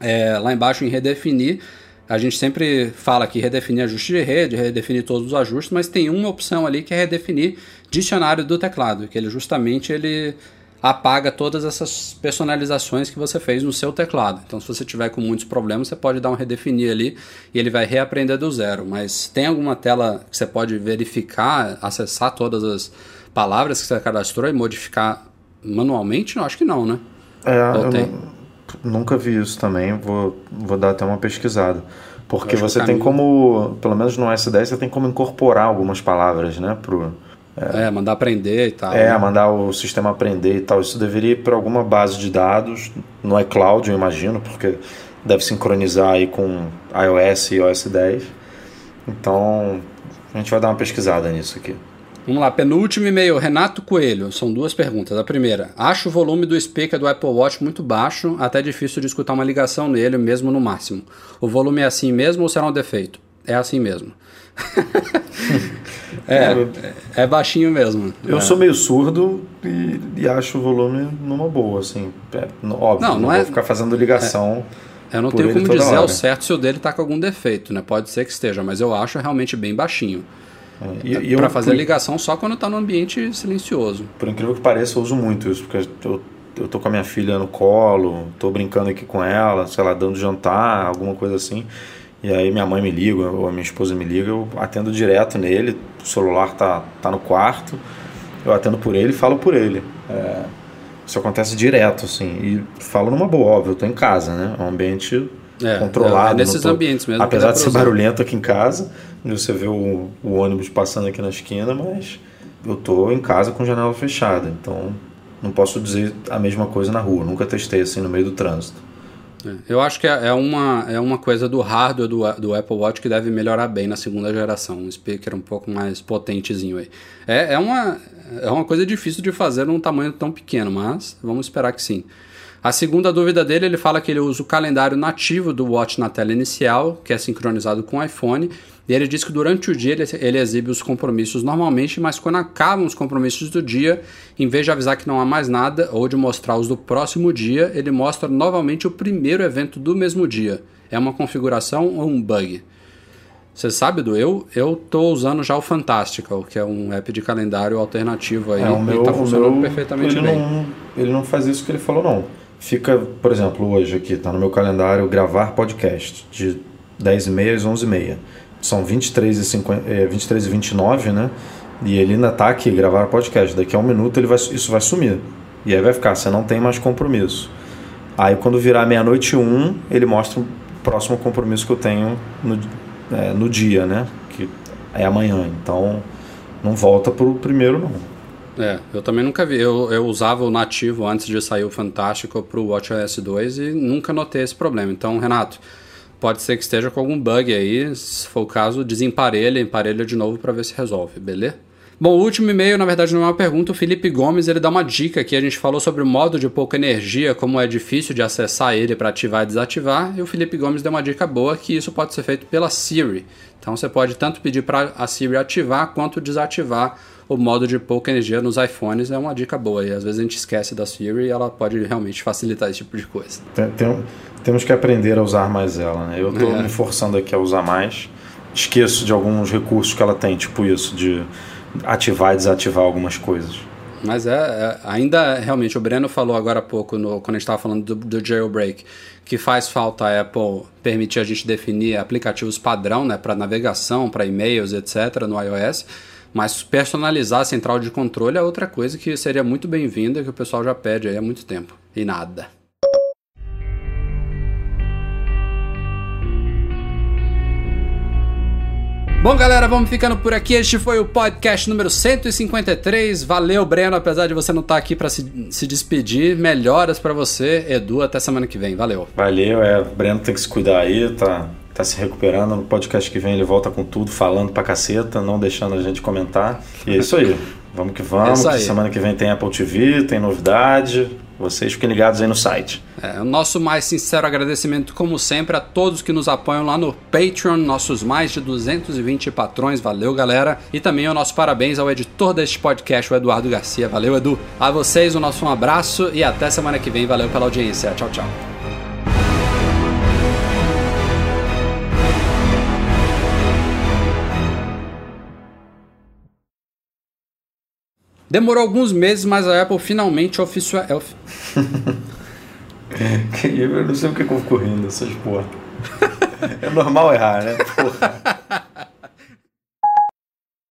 é, lá embaixo em redefinir. A gente sempre fala que redefinir ajuste de rede, redefinir todos os ajustes, mas tem uma opção ali que é redefinir dicionário do teclado, que ele justamente ele apaga todas essas personalizações que você fez no seu teclado. Então, se você tiver com muitos problemas, você pode dar um redefinir ali e ele vai reaprender do zero. Mas tem alguma tela que você pode verificar, acessar todas as palavras que você cadastrou e modificar manualmente? Não, acho que não, né? É, Ou tem? nu- nunca vi isso também. Vou, vou dar até uma pesquisada. Porque você tem como, pelo menos no S10, você tem como incorporar algumas palavras, né? Pro, É, mandar aprender e tal. é, né? mandar o sistema aprender e tal. Isso deveria ir para alguma base de dados, no iCloud, eu imagino, porque deve sincronizar aí com iOS e OS 10. Então, a gente vai dar uma pesquisada nisso aqui. Vamos lá, penúltimo e-mail, Renato Coelho. São duas perguntas. A primeira, acho o volume do speaker do Apple Watch muito baixo, até difícil de escutar uma ligação nele, mesmo no máximo. O volume é assim mesmo ou será um defeito? É assim mesmo. [LAUGHS] é, é baixinho mesmo. Eu sou meio surdo e, e acho o volume numa boa, assim. É, óbvio, Não, não, não vou é- ficar fazendo ligação. Eu não tenho como dizer ao hora. certo se o dele tá com algum defeito, né? Pode ser que esteja, mas eu acho realmente bem baixinho. Eu, Para fazer por, ligação só quando tá no ambiente silencioso. por incrível que pareça, eu uso muito isso, porque eu, eu tô com a minha filha no colo, tô brincando aqui com ela, sei lá, dando jantar, alguma coisa assim. E aí minha mãe me liga, ou a minha esposa me liga, eu atendo direto nele, o celular tá, tá no quarto, eu atendo por ele e falo por ele. É, isso acontece direto, assim, e falo numa boa, óbvio, eu tô em casa, né? É um ambiente É, controlado. é nesses não tô- ambientes mesmo Apesar de ser usar. barulhento aqui em casa, você vê o, o ônibus passando aqui na esquina, mas eu tô em casa com janela fechada, então não posso dizer a mesma coisa na rua. Nunca testei assim no meio do trânsito. É, eu acho que é, é uma, é uma coisa do hardware do, do Apple Watch que deve melhorar bem na segunda geração. Um speaker um pouco mais potentezinho aí. É, é, uma, é uma coisa difícil de fazer num tamanho tão pequeno, mas vamos esperar que sim. A segunda dúvida dele, ele fala que ele usa o calendário nativo do Watch na tela inicial, que é sincronizado com o iPhone, e ele diz que durante o dia ele, ele, exibe os compromissos normalmente, mas quando acabam os compromissos do dia, em vez de avisar que não há mais nada ou de mostrar os do próximo dia, ele mostra novamente o primeiro evento do mesmo dia. É uma configuração ou um bug? Você sabe do eu? Eu tô usando já o Fantastical, que é um app de calendário alternativo aí. É, o meu, e tá funcionando meu, perfeitamente ele bem. Não, ele não faz isso que ele falou, não. Fica, por exemplo, hoje aqui, tá no meu calendário gravar podcast de 10h30 às 11h30 são 23 e, 50, é, 23 e 29, né? E ele ainda tá aqui, gravar podcast. Daqui a um minuto ele vai, isso vai sumir. E aí vai ficar, você não tem mais compromisso. Aí quando virar meia-noite um, ele mostra o próximo compromisso que eu tenho no, é, no dia, né? Que é amanhã. Então não volta pro primeiro, não. É, eu também nunca vi. Eu, eu usava o nativo antes de sair o Fantástico pro WatchOS 2 e nunca notei esse problema. Então, Renato, pode ser que esteja com algum bug aí. Se for o caso, desemparelha, emparelha de novo para ver se resolve, beleza? Bom, o último e-mail, na verdade, não é uma pergunta. O Felipe Gomes ele dá uma dica aqui. A gente falou sobre o modo de pouca energia, como é difícil de acessar ele para ativar e desativar. E o Felipe Gomes deu uma dica boa que isso pode ser feito pela Siri. Então você pode tanto pedir para a Siri ativar quanto desativar o modo de pouca energia nos iPhones. É uma dica boa. E às vezes a gente esquece da Siri e ela pode realmente facilitar esse tipo de coisa. Tem, tem, temos que aprender a usar mais ela, né? Eu estou é. me forçando aqui a usar mais. Esqueço de alguns recursos que ela tem, tipo isso, de ativar e desativar algumas coisas. Mas é, é ainda realmente, o Breno falou agora há pouco, no, quando a gente estava falando do, do, jailbreak, que faz falta a Apple permitir a gente definir aplicativos padrão né, para navegação, para e-mails, etc., no iOS. Mas personalizar a central de controle é outra coisa que seria muito bem-vinda, que o pessoal já pede aí há muito tempo. E nada. Bom, galera, vamos ficando por aqui. Este foi o podcast número 153. Valeu, Breno, apesar de você não estar aqui para se, se despedir. Melhoras para você, Edu. Até semana que vem. Valeu. Valeu, é. Breno tem que se cuidar aí, tá, tá se recuperando. No podcast que vem ele volta com tudo, falando pra caceta, não deixando a gente comentar. E é isso aí. Vamos que vamos. É semana que vem tem Apple TV, tem novidade. Vocês fiquem ligados aí no site. É, o nosso mais sincero agradecimento, como sempre, a todos que nos apoiam lá no Patreon, nossos mais de 220 patrões. Valeu, galera. E também o nosso parabéns ao editor deste podcast, o Eduardo Garcia. Valeu, Edu. A vocês, o nosso um abraço e até semana que vem. Valeu pela audiência. Tchau, tchau. Demorou alguns meses, mas a Apple finalmente oficial. [LAUGHS] eu não sei porque eu fico rindo essas porra. É normal errar, né? Porra. [LAUGHS]